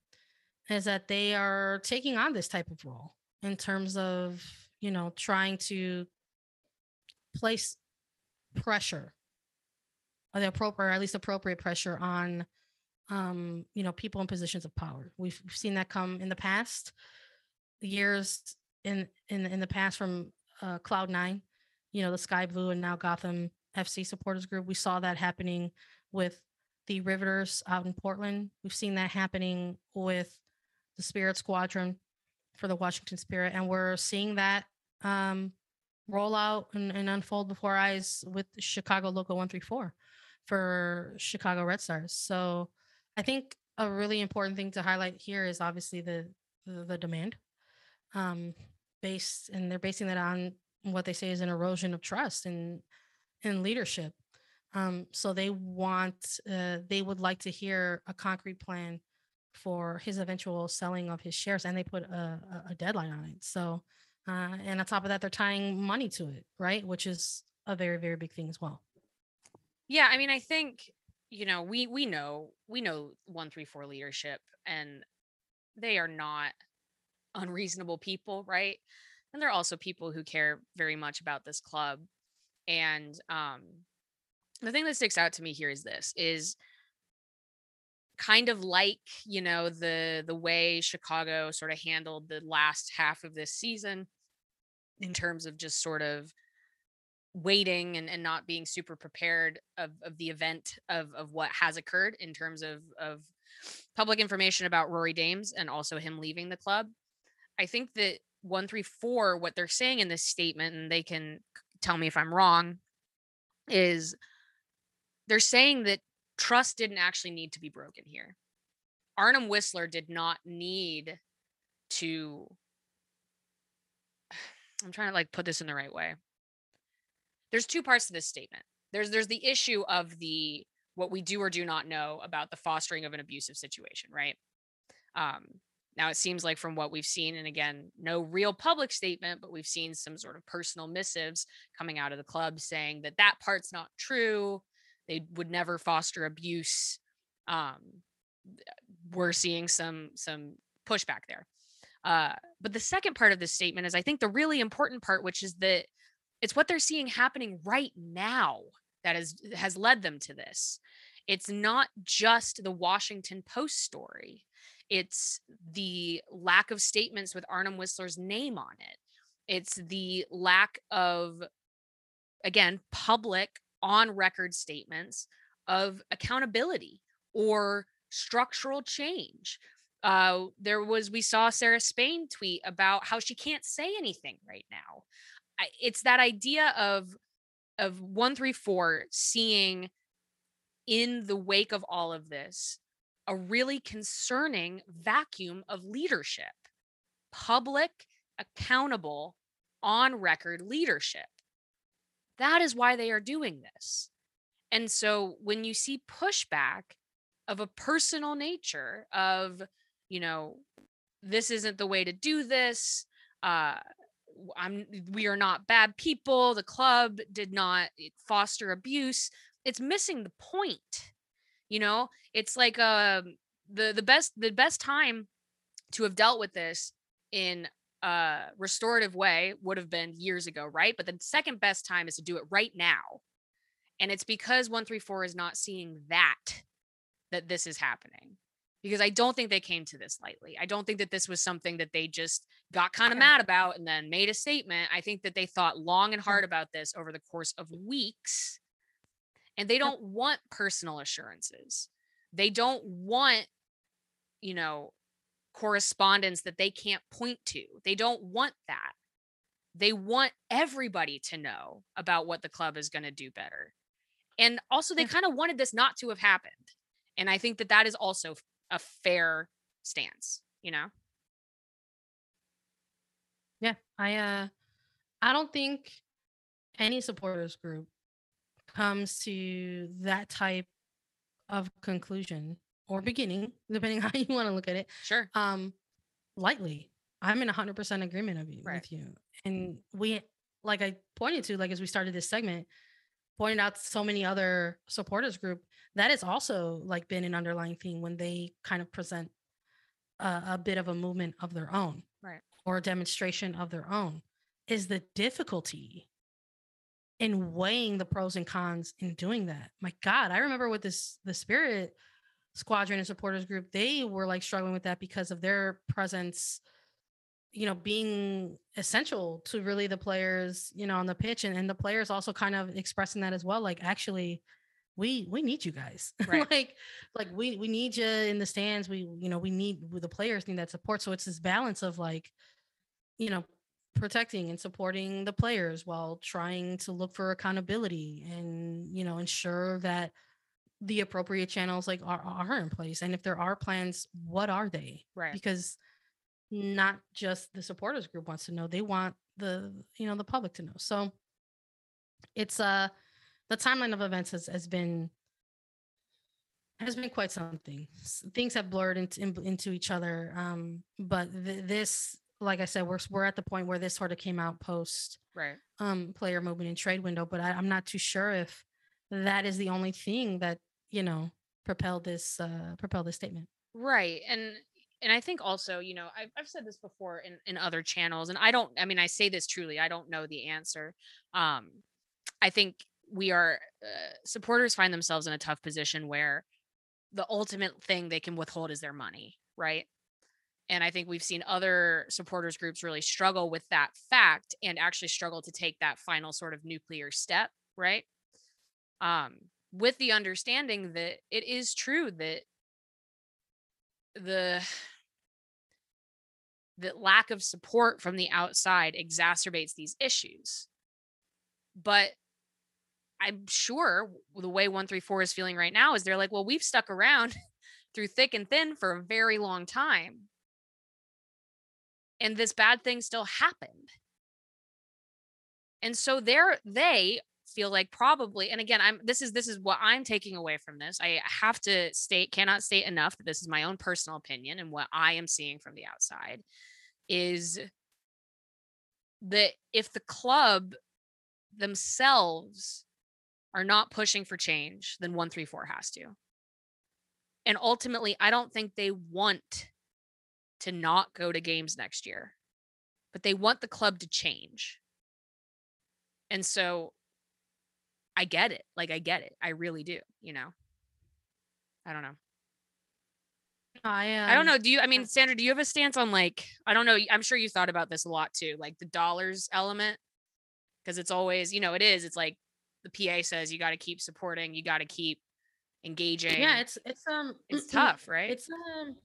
is that they are taking on this type of role in terms of you know trying to place pressure or the appropriate or at least appropriate pressure on um you know people in positions of power. We've, seen that come in the past years in in in the past from uh, cloud nine you know the sky blue and now gotham fc supporters group. We saw that happening with the riveters out in portland. We've seen that happening with the spirit squadron for the washington spirit and we're seeing that um roll out and, and unfold before eyes with chicago local 134 for chicago red stars. So i think a really important thing to highlight here is obviously the the, the demand um based and they're basing that on what they say is an erosion of trust in in leadership. Um so they want uh, they would like to hear a concrete plan for his eventual selling of his shares and they put a- a deadline on it. So uh, and on top of that they're tying money to it right? Which is a very very big thing as well. Yeah, I mean, I think you know we we know we know one three four leadership, and they are not unreasonable people, right? And they're also people who care very much about this club. And um, the thing that sticks out to me here is this: is kind of like you know the the way Chicago sort of handled the last half of this season in terms of just sort of waiting and, and not being super prepared of, of the event of, of what has occurred in terms of, of public information about Rory Dames and also him leaving the club. I think that 134, what they're saying in this statement, and they can tell me if I'm wrong, is they're saying that trust didn't actually need to be broken here. Arnim Whistler did not need to. I'm trying to like put this in the right way there's two parts to this statement. There's there's the issue of the what we do or do not know about the fostering of an abusive situation, right? Um, now it seems like from what we've seen, and again, no real public statement, but we've seen some sort of personal missives coming out of the club saying that that part's not true. They would never foster abuse. Um, we're seeing some some pushback there. Uh, but the second part of this statement is, I think, the really important part, which is that it's what they're seeing happening right now that has has led them to this. It's not just the washington post story. It's the lack of statements with arnim whistler's name on it. It's the lack of again public on record statements of accountability or structural change. Uh there was we saw sarah spain tweet about how she can't say anything right now it's that idea of of 134 seeing in the wake of all of this a really concerning vacuum of leadership public accountable on record leadership. That is why they are doing this. And so when you see pushback of a personal nature of you know this isn't the way to do this uh I'm we are not bad people. The club did not eh, foster abuse. It's missing the point. You know, it's like um the the best the best time to have dealt with this in a restorative way would have been years ago, right? But the second best time is to do it right now. And it's because 134 is not seeing that that this is happening. Because I don't think they came to this lightly. I don't think that this was something that they just got kind of mad about and then made a statement. I think that they thought long and hard about this over the course of weeks. And they don't want personal assurances. They don't want, you know, correspondence that they can't point to. They don't want that. They want everybody to know about what the club is going to do better. And also, they kind of wanted this not to have happened. And I think that that is also a fair stance, you know? Yeah, I uh I don't think any supporters group comes to that type of conclusion or beginning, depending how you want to look at it, Sure. um lightly. I'm in 100% agreement of you Right. with you. And we like I pointed to like as we started this segment, pointed out so many other supporters group that is also like been an underlying theme when they kind of present a, a bit of a movement of their own Right. or a demonstration of their own is the difficulty in weighing the pros and cons in doing that my god i remember with this the spirit squadron and supporters group they were like struggling with that because of their presence you know being essential to really the players you know on the pitch and, and the players also kind of expressing that as well like actually we we need you guys. Right. like like we we need you in the stands. We you know we need the players need that support. So it's this balance of like you know protecting and supporting the players while trying to look for accountability and you know ensure that the appropriate channels like are, are in place. And if there are plans what are they? Right. because not just the supporters group wants to know. They want the you know the public to know. So it's uh the timeline of events has, has been has been quite something things have blurred into in- into each other um but th- this like i said we're we're at the point where this sort of came out post Right. um player movement and trade window but I, i'm not too sure if that is the only thing that you know propelled this uh propelled this statement Right. And and I think also, you know, I've, I've said this before in, in other channels, and I don't, I mean, I say this truly, I don't know the answer. Um, I think we are, uh, supporters find themselves in a tough position where the ultimate thing they can withhold is their money, right? And I think we've seen other supporters groups really struggle with that fact and actually struggle to take that final sort of nuclear step, right? Um, with the understanding that it is true that the that lack of support from the outside exacerbates these issues. But I'm sure the way 134 is feeling right now is they're like, well, we've stuck around through thick and thin for a very long time. And this bad thing still happened. And so they're they feel like probably and again i'm this is this is what i'm taking away from this i have to state cannot state enough that this is my own personal opinion and what i am seeing from the outside is that if the club themselves are not pushing for change then 134 has to and ultimately i don't think they want to not go to games next year but they want the club to change and so I get it. Like I get it. I really do, you know. I don't know. i um, I don't know. Do you I mean, Sandra, do you have a stance on like I don't know, I'm sure you thought about this a lot too, like the dollars element because it's always, you know, it is. It's like the PA says you got to keep supporting, you got to keep engaging. yeah it's it's um it's tough, right? it's um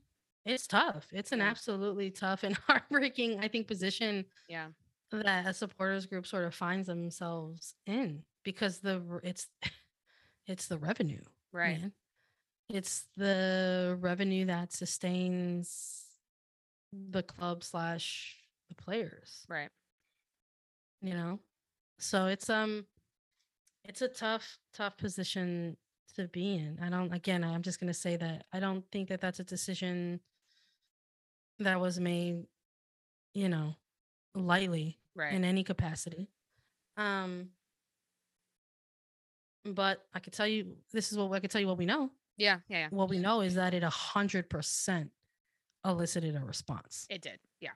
it's tough it's an absolutely tough and heartbreaking i think position yeah. that a supporters group sort of finds themselves in because the it's it's the revenue Right. man. it's the revenue that sustains the club slash the players Right. you know so it's um it's a tough tough position to be in i don't again i'm just going to say that i don't think that that's a decision that was made you know lightly Right. in any capacity um but i could tell you this is what i could tell you what we know yeah, yeah, yeah. what we know is that it a hundred percent elicited a response It did. Yeah.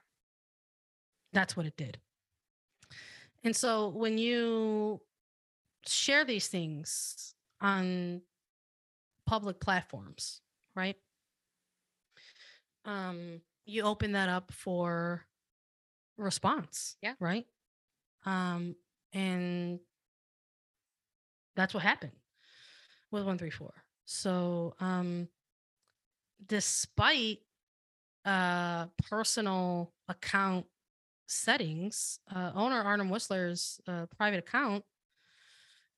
that's what it did. And so when you share these things on public platforms, right? Um, you open that up for response. Yeah. Right. Um, and that's what happened with 134. So um despite uh personal account settings, uh, owner Arnim Whistler's uh, private account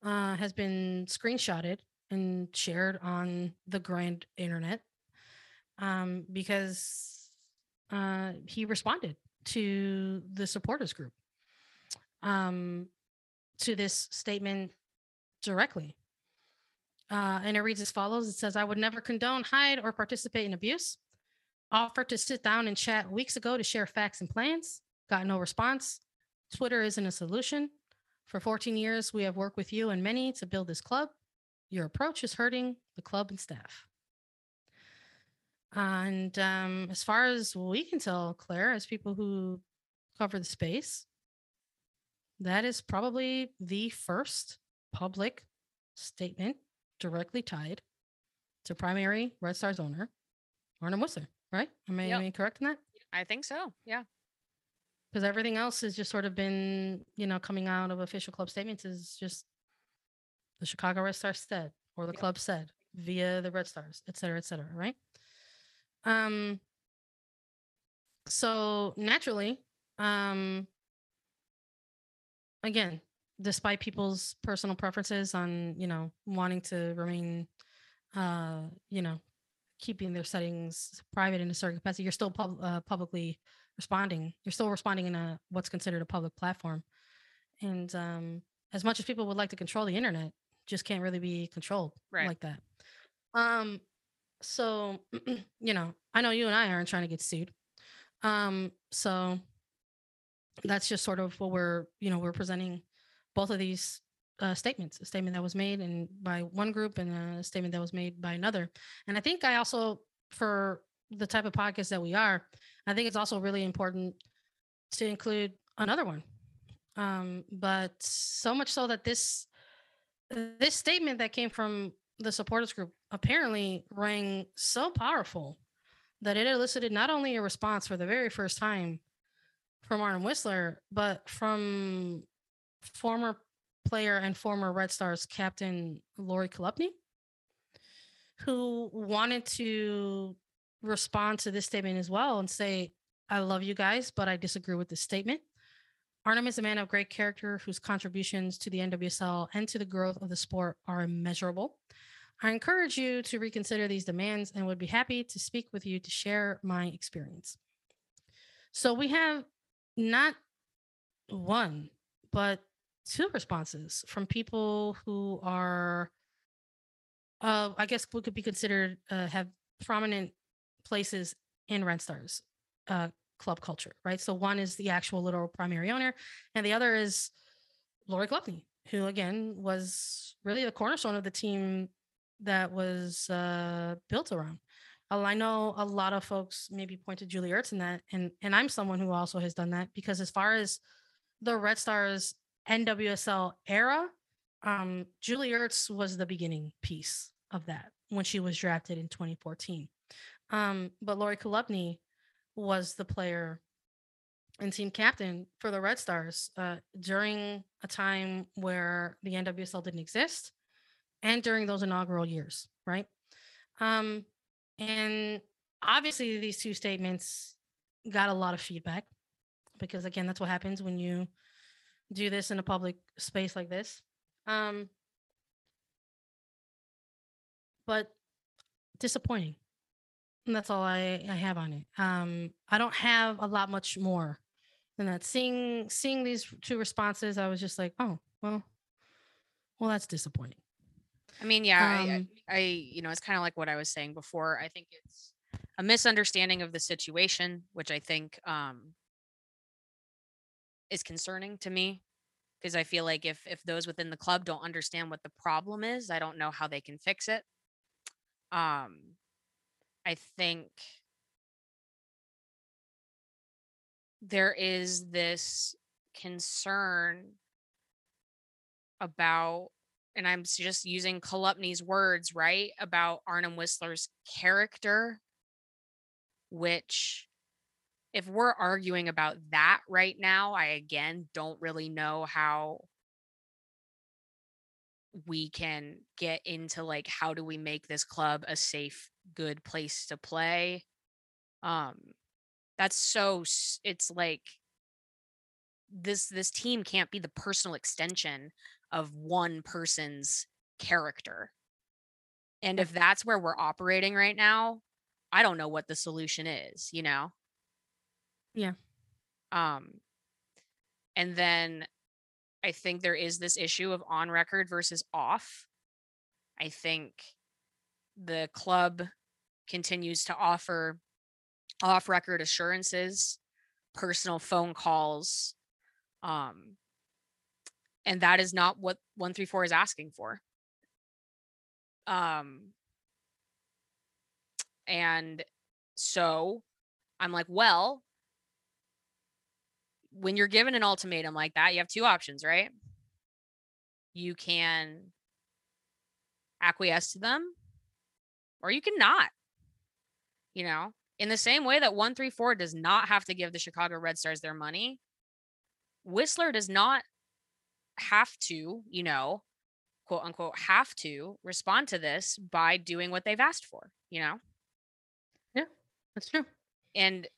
uh, has been screenshotted and shared on the grand internet um, because uh, he responded to the supporters group um, to this statement directly. Uh, and it reads as follows It says, I would never condone, hide, or participate in abuse. Offered to sit down and chat weeks ago to share facts and plans. Got no response. Twitter isn't a solution. For 14 years, we have worked with you and many to build this club. Your approach is hurting the club and staff. And um, as far as we can tell, Claire, as people who cover the space, that is probably the first public statement directly tied to primary Red Stars owner, Arnim Whistler, right? Am I, Yep. am I correct in that? I think so. Yeah. Because everything else has just sort of been, you know, coming out of official club statements is just the Chicago Red Stars said, or the Yep. club said via the Red Stars, et cetera, et cetera, right? Um, so naturally, um, again, despite people's personal preferences on, you know, wanting to remain, uh, you know, keeping their settings private in a certain capacity, you're still pub- uh, publicly responding. You're still responding in a what's considered a public platform. And um, as much as people would like to control the internet, just can't really be controlled Right. like that. Um, so you know, I know you and I aren't trying to get sued. Um, so that's just sort of what we're, you know, we're presenting both of these uh, statements, a statement that was made and by one group and a statement that was made by another. And I think I also, for the type of podcast that we are, I think it's also really important to include another one. Um, but so much so that this this statement that came from the supporters group apparently rang so powerful that it elicited not only a response for the very first time from Arnim Whistler, but from former player and former Red Stars captain Lori Chalupny, who wanted to respond to this statement as well and say, I love you guys, but I disagree with this statement. Arnim is a man of great character whose contributions to the NWSL and to the growth of the sport are immeasurable. I encourage you to reconsider these demands and would be happy to speak with you to share my experience. So we have not one, but two responses from people who are, uh, I guess, what could be considered uh, have prominent places in Red Stars uh, club culture, right? So one is the actual literal primary owner, and the other is Lori Chalupny, who again was really the cornerstone of the team that was uh, built around. I know a lot of folks maybe point to Julie Ertz in that, and and I'm someone who also has done that because as far as the Red Stars NWSL era, um, Julie Ertz was the beginning piece of that when she was drafted in 2014. Um, but Lori Chalupny was the player and team captain for the Red Stars uh, during a time where the NWSL didn't exist and during those inaugural years, right? Um, and obviously, these two statements got a lot of feedback because, again, that's what happens when you do this in a public space like this. Um, but disappointing. And that's all I, I have on it. Um, I don't have a lot much more than that. Seeing seeing these two responses, I was just like, oh, well, well, that's disappointing. I mean, yeah, I- I, Um, I, you know, it's kind of like what I was saying before. I think it's a misunderstanding of the situation, which I think um, is concerning to me because I feel like if if those within the club don't understand what the problem is, I don't know how they can fix it. Um, I think there is this concern about and I'm just using Chalupny's words, right? About Arnim Whistler's character, which if we're arguing about that right now, I again don't really know how we can get into like how do we make this club a safe, good place to play. Um that's so it's like this this team can't be the personal extension of one person's character. And if that's where we're operating right now, I don't know what the solution is, you know? Yeah. Um and then I think there is this issue of on record versus off. I think the club continues to offer off record assurances, personal phone calls, um, and that is not what 134 is asking for. Um, and so I'm like, well, when you're given an ultimatum like that, you have two options, right? You can acquiesce to them or you can not. You know, in the same way that 134 does not have to give the Chicago Red Stars their money, Whistler does not have to, you know, quote unquote, have to respond to this by doing what they've asked for, you know? Yeah, that's true. And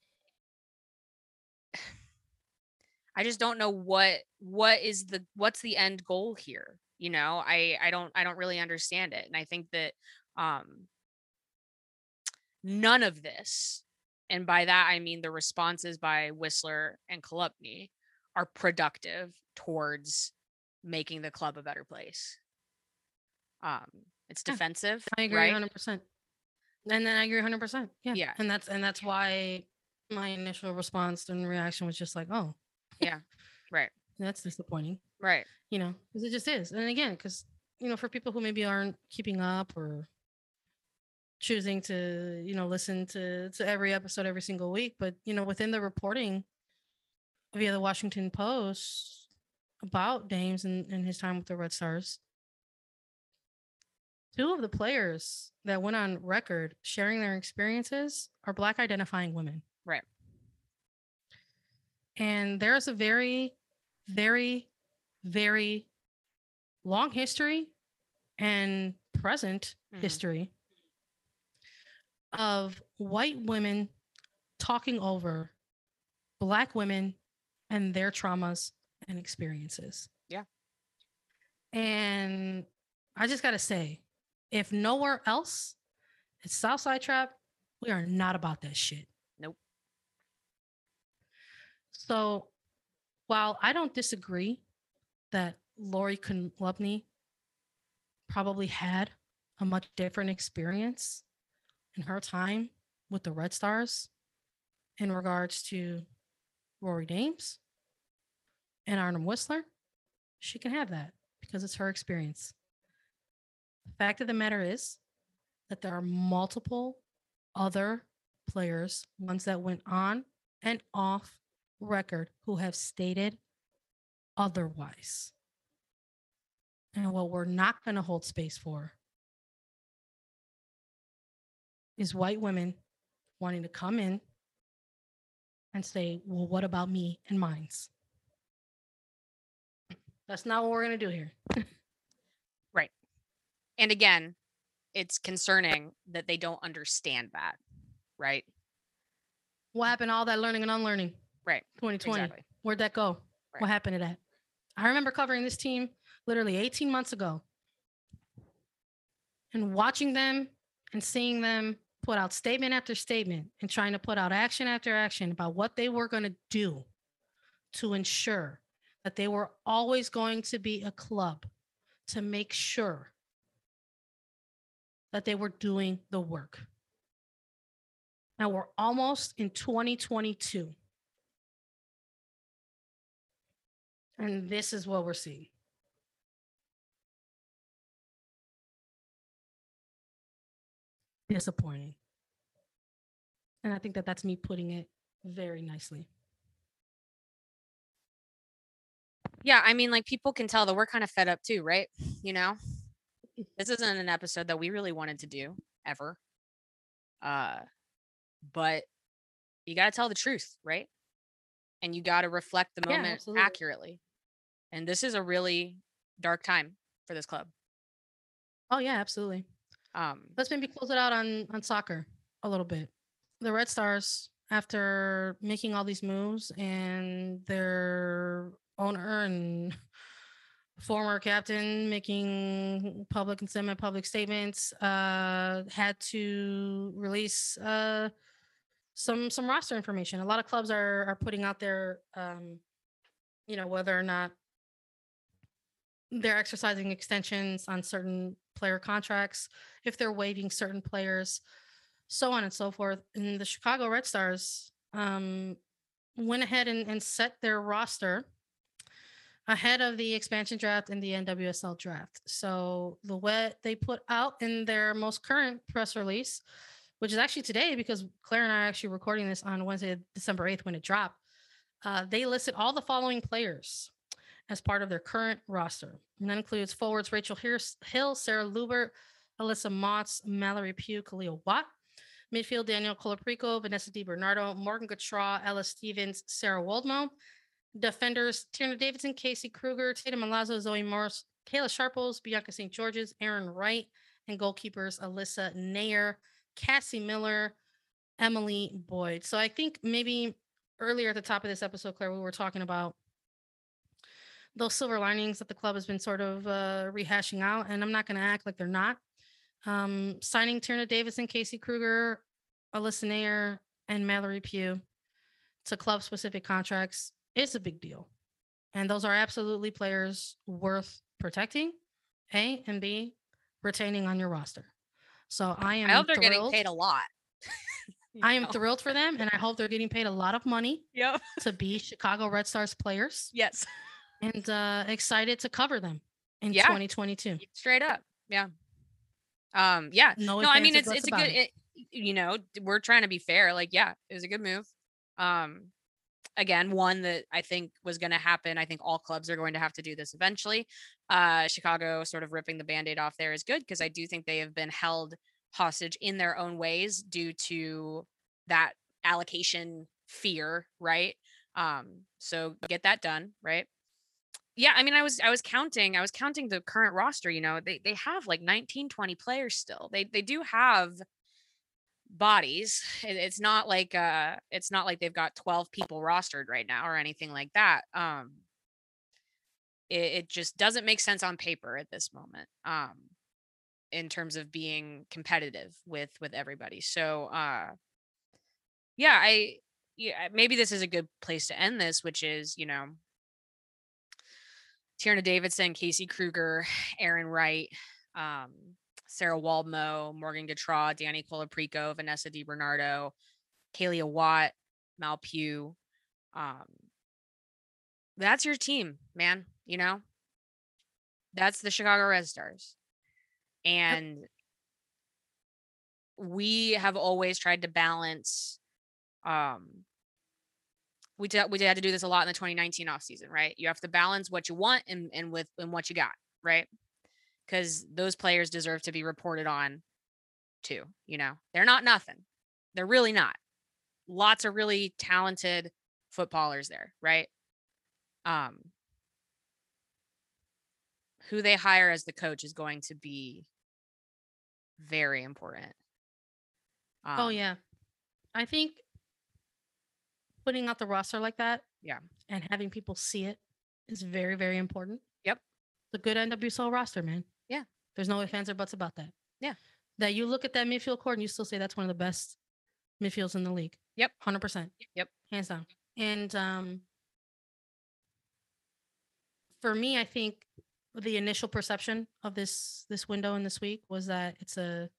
I just don't know what what is the what's the end goal here. You know, I I don't I don't really understand it. And I think that um none of this, and by that I mean the responses by Whistler and Chalupny are productive towards making the club a better place. Um it's Yeah, defensive. I agree right? hundred percent. And then I agree hundred percent. Yeah. Yeah. And that's and that's why my initial response and reaction was just like, oh, yeah. Right. that's disappointing. Right. You know, because it just is. And again, because you know, for people who maybe aren't keeping up or choosing to, you know, listen to to every episode every single week, but you know, within the reporting via the Washington Post about Dames and, and his time with the Red Stars, two of the players that went on record sharing their experiences are black identifying women. Right. And there's a very, very, very long history and present Mhm. history of white women talking over black women and their traumas and experiences. Yeah. And I just got to say, if nowhere else, it's Southside Trap, we are not about that shit. Nope. So while I don't disagree that Lori Chalupny probably had a much different experience in her time with the Red Stars in regards to Rory Dames and Arnim Whistler, she can have that because it's her experience. The fact of the matter is that there are multiple other players, ones that went on and off record, who have stated otherwise. And what we're not going to hold space for is white women wanting to come in and say, well, what about me and mines? That's not what we're going to do here. Right. And again, it's concerning that they don't understand that. Right. What happened to all that learning and unlearning? Right. 2020. Exactly. Where'd that go? Right. What happened to that? I remember covering this team literally 18 months ago and watching them and seeing them put out statement after statement and trying to put out action after action about what they were going to do to ensure that they were always going to be a club to make sure that they were doing the work. Now we're almost in 2022. And this is what we're seeing. Disappointing. And I think that that's me putting it very nicely. Yeah, I mean, like people can tell that we're kind of fed up too, right? You know, this isn't an episode that we really wanted to do ever. Uh, but you got to tell the truth, right? And you got to reflect the moment absolutely. accurately. And this is a really dark time for this club. Oh yeah, absolutely. Um, Let's maybe close it out on on soccer a little bit. The Red Stars, after making all these moves and their owner and former captain making public and semi-public statements, uh, had to release uh, some some roster information. A lot of clubs are are putting out their, um, you know, whether or not they're exercising extensions on certain player contracts, if they're waiving certain players, so on and so forth. And the Chicago Red Stars um, went ahead and, and set their roster ahead of the expansion draft and the NWSL draft. So the what they put out in their most current press release which is actually today because Claire and I are actually recording this on Wednesday, December 8th when it dropped. Uh, they listed all the following players as part of their current roster. And that includes forwards Rachel Hill, Sarah Luebbert, Alyssa Mautz, Mallory Pugh, Kealia Watt. Midfield Danielle Colaprico, Vanessa DiBernardo, Morgan Gautrat, Ella Stevens, Sarah Woldmoe. Defenders Tierna Davidson, Casey Krueger, Tatumn Milazzo, Zoe Morris, Kayla Sharples, Bianca St. George's, Arin Wright, and goalkeepers Alyssa Naeher, Cassie Miller, Emily Boyd. So I think maybe earlier at the top of this episode, Claire, we were talking about those silver linings that the club has been sort of uh, rehashing out, and I'm not going to act like they're not. Um, signing Tierna Davidson, Casey Krueger, Alyssa Naeher, and Mallory Pugh to club specific contracts is a big deal. And those are absolutely players worth protecting, A, and B, retaining on your roster. So I am. I hope they're thrilled. getting paid a lot. I am thrilled for them, and I hope they're getting paid a lot of money. Yep. To be Chicago Red Stars players. Yes. And uh, excited to cover them in yeah. 2022. Straight up. Yeah. Um. Yeah. No. no I mean, it's it's a good. It. It, you know, we're trying to be fair. Like, yeah, it was a good move. Um. Again, one that I think was going to happen. I think all clubs are going to have to do this eventually. Uh, Chicago sort of ripping the band-aid off there is good because I do think they have been held hostage in their own ways due to that allocation fear, right? Um, so get that done, right? Yeah, I mean, I was I was counting, I was counting the current roster, you know, they they have like 19, 20 players still. They they do have bodies. It, it's not like uh it's not like they've got 12 people rostered right now or anything like that. Um it, it just doesn't make sense on paper at this moment. Um in terms of being competitive with with everybody. So uh yeah, I yeah, maybe this is a good place to end this, which is, you know, Tierna Davidson, Casey Krueger, Arin Wright, um, Sarah Woldmoe, Morgan Gautrat, Danny Colaprico, Vanessa DiBernardo, Kealia Watt, Mal Pugh. Um, that's your team, man. You know, that's the Chicago Red Stars. And yep. we have always tried to balance um we did we had to do this a lot in the 2019 off season, right? You have to balance what you want and and with and what you got, right? Because those players deserve to be reported on too. You know, they're not nothing. They're really not. Lots of really talented footballers there, right? Um, who they hire as the coach is going to be very important. Oh, um, oh yeah, I think putting out the roster like that, yeah, and having people see it is very very important. Yep, the good NWSL roster, man. Yeah, there's no ifs ands or buts about that. Yeah, that you look at that midfield core and you still say that's one of the best midfields in the league. Yep, hundred percent. Yep, hands down. And um, for me, I think the initial perception of this this window in this week was that it's a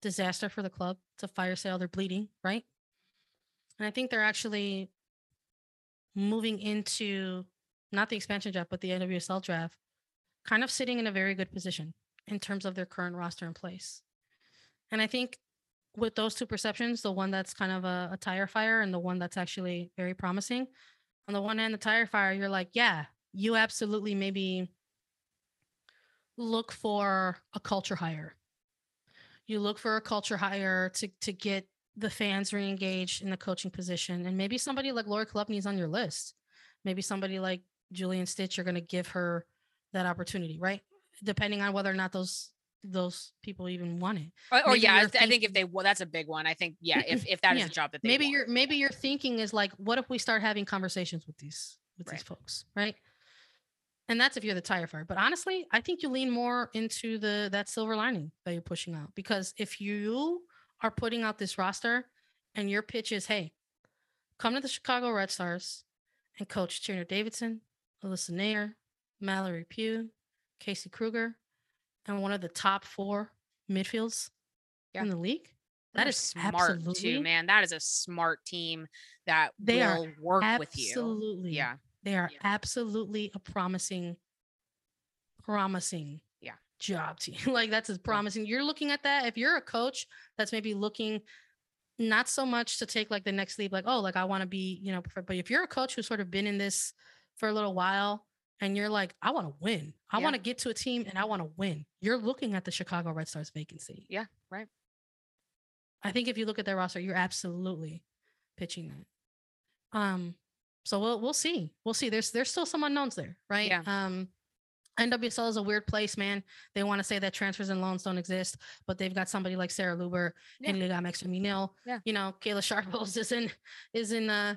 disaster for the club. It's a fire sale. They're bleeding, right? And I think they're actually moving into not the expansion draft, but the NWSL draft, kind of sitting in a very good position in terms of their current roster in place. And I think with those two perceptions, the one that's kind of a, a tire fire and the one that's actually very promising, on the one hand, the tire fire, you're like, yeah, you absolutely maybe look for a culture hire. You look for a culture hire to to get the fans re-engaged in the coaching position, and maybe somebody like Laura Chalupny is on your list. Maybe somebody like Julian Stitch, you're going to give her that opportunity, right? Depending on whether or not those those people even want it. Or, or yeah, I, thinking, I, think if they well, that's a big one. I think yeah, if if that yeah. is a job that maybe want. you're maybe your thinking is like, what if we start having conversations with these with right. these folks, right? and that's if you're the tire fire but honestly i think you lean more into the that silver lining that you're pushing out because if you are putting out this roster and your pitch is hey come to the chicago red stars and coach Tierna davidson alyssa naeher mallory pugh casey krueger and one of the top four midfields yeah. in the league that is smart too man that is a smart team that they will work with you absolutely yeah they are yeah. absolutely a promising, promising job team. like that's as promising. You're looking at that. If you're a coach that's maybe looking not so much to take like the next leap, like, oh, like I want to be, you know, but if you're a coach who's sort of been in this for a little while and you're like, I want to win. I Yeah. want to get to a team and I want to win. You're looking at the Chicago Red Stars vacancy. Yeah, right. I think if you look at their roster, you're absolutely pitching that. Um, so we'll we'll see. We'll see. There's there's still some unknowns there, right? Yeah. Um NWSL is a weird place, man. They want to say that transfers and loans don't exist, but they've got somebody like Sarah Luber Yeah. and Liga Minil. Yeah. You know, Kayla Sharples is in is in uh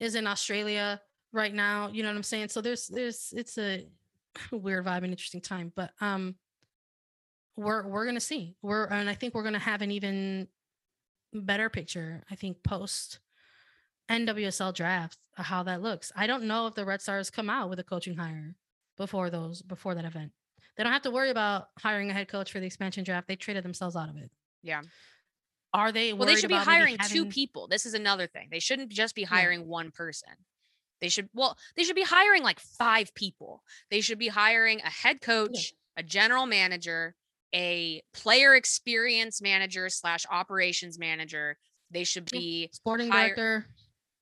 is in Australia right now. You know what I'm saying? So there's there's it's a weird vibe and interesting time. But um we're we're gonna see. We're and I think we're gonna have an even better picture, I think, post NWSL draft, how that looks. I don't know if the Red Stars come out with a coaching hire before those before that event. They don't have to worry about hiring a head coach for the expansion draft. They traded themselves out of it. Yeah. Are they? Well, they should be hiring two people. This is another thing. They shouldn't just be hiring one person. They should well, they should be hiring like five people. They should be hiring a head coach, a general manager, a player experience manager slash operations manager. They should be sporting hire- director.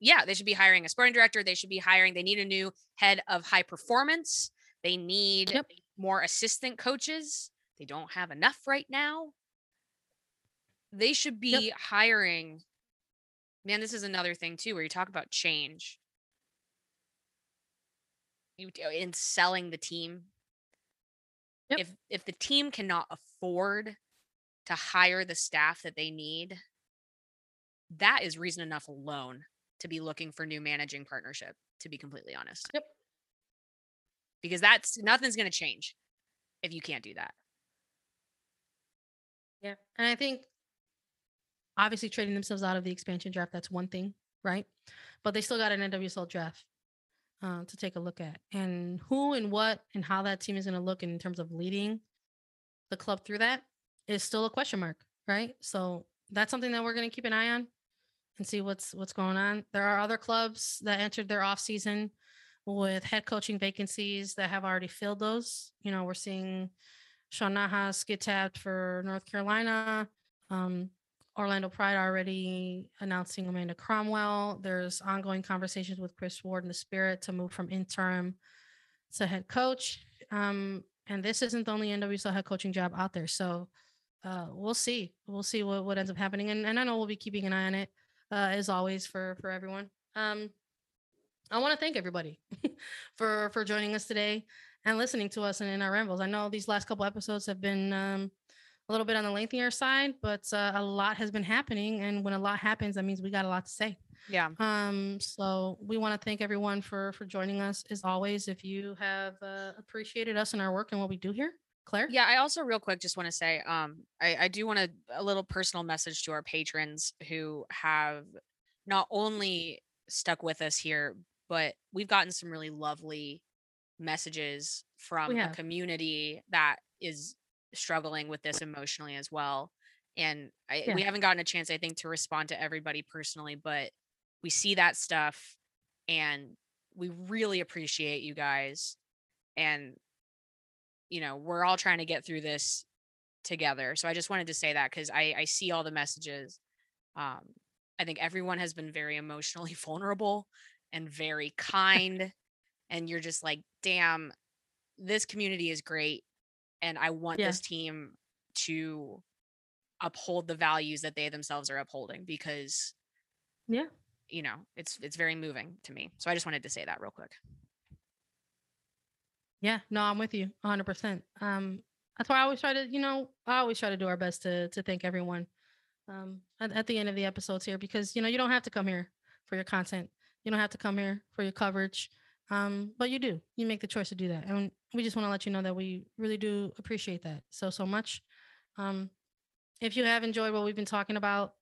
yeah, they should be hiring a sporting director. They should be hiring, they need a new head of high performance. They need Yep. more assistant coaches. They don't have enough right now. They should be hiring. Man, this is another thing too, where you talk about change. You in selling the team. Yep. If if the team cannot afford to hire the staff that they need, that is reason enough alone to be looking for new managing partnership, to be completely honest. Yep. Because that's nothing's going to change if you can't do that. Yeah. And I think obviously trading themselves out of the expansion draft, that's one thing, right? But they still got an NWSL draft uh, to take a look at. And who and what and how that team is going to look in terms of leading the club through that is still a question mark, right? So that's something that we're going to keep an eye on and see what's what's going on. There are other clubs that entered their off season with head coaching vacancies that have already filled those. You know, we're seeing Sean Nahas get tapped for North Carolina. Um, Orlando Pride already announcing Amanda Cromwell. There's ongoing conversations with Chris Ward and the Spirit to move from interim to head coach. Um, and this isn't the only NWSL head coaching job out there. So uh, we'll see. We'll see what, what ends up happening. And, and I know we'll be keeping an eye on it uh, as always for for everyone. Um, I want to thank everybody for for joining us today and listening to us and in our rambles. I know these last couple episodes have been um, a little bit on the lengthier side, but uh, a lot has been happening, and when a lot happens, that means we got a lot to say. Yeah. Um, so we want to thank everyone for for joining us. As always, if you have uh, appreciated us and our work and what we do here, Claire. Yeah, I also real quick just want to say, um, I, I do want to a little personal message to our patrons who have not only stuck with us here, but we've gotten some really lovely messages from a community that is struggling with this emotionally as well. And I, Yeah. we haven't gotten a chance, I think, to respond to everybody personally, but we see that stuff and we really appreciate you guys. And you know, we're all trying to get through this together. So I just wanted to say that because I, I see all the messages. Um, I think everyone has been very emotionally vulnerable and very kind. and you're just like, damn, this community is great. And I want Yeah. this team to uphold the values that they themselves are upholding because Yeah. you know it's it's very moving to me so i just wanted to say that real quick Yeah, no, I'm with you 100%. Um, that's why I always try to, you know, I always try to do our best to to thank everyone um, at, at the end of the episodes here because, you know, you don't have to come here for your content. You don't have to come here for your coverage. Um, but you do. You make the choice to do that. And we just want to let you know that we really do appreciate that so, so much. Um, if you have enjoyed what we've been talking about,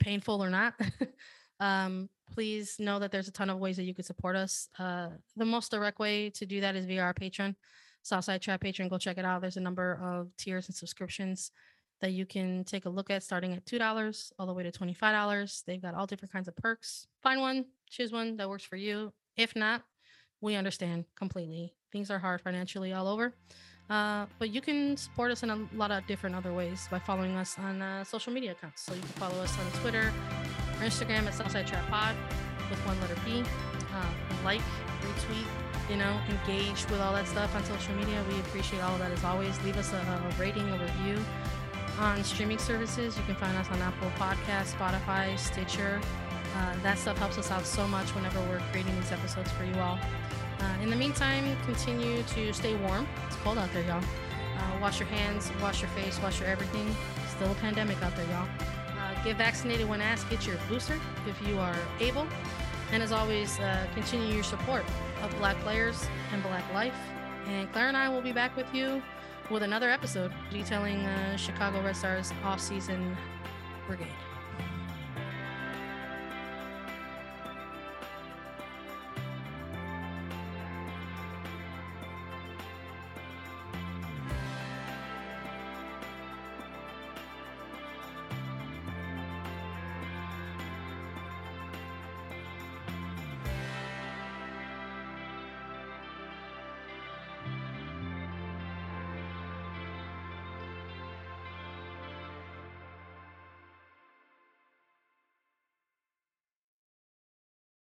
painful or not, um, please know that there's a ton of ways that you could support us. Uh, the most direct way to do that is via our Patreon, Southside Trap Patron. Go check it out. There's a number of tiers and subscriptions that you can take a look at, starting at two dollars all the way to twenty five dollars. They've got all different kinds of perks. Find one, choose one that works for you. If not, we understand completely. Things are hard financially all over. Uh, but you can support us in a lot of different other ways by following us on uh, social media accounts. So you can follow us on Twitter or Instagram at Southside Trap Pod with one letter P. Uh, like, retweet, you know, engage with all that stuff on social media. We appreciate all of that as always. Leave us a, a rating, a review on streaming services. You can find us on Apple Podcasts, Spotify, Stitcher. Uh, that stuff helps us out so much whenever we're creating these episodes for you all. Uh, in the meantime, continue to stay warm. It's cold out there, y'all. Uh, wash your hands, wash your face, wash your everything. Still a pandemic out there, y'all. Uh, get vaccinated when asked. Get your booster if you are able. And as always, uh, continue your support of Black players and Black life. And Claire and I will be back with you with another episode detailing uh, Chicago Red Stars off-season brigade.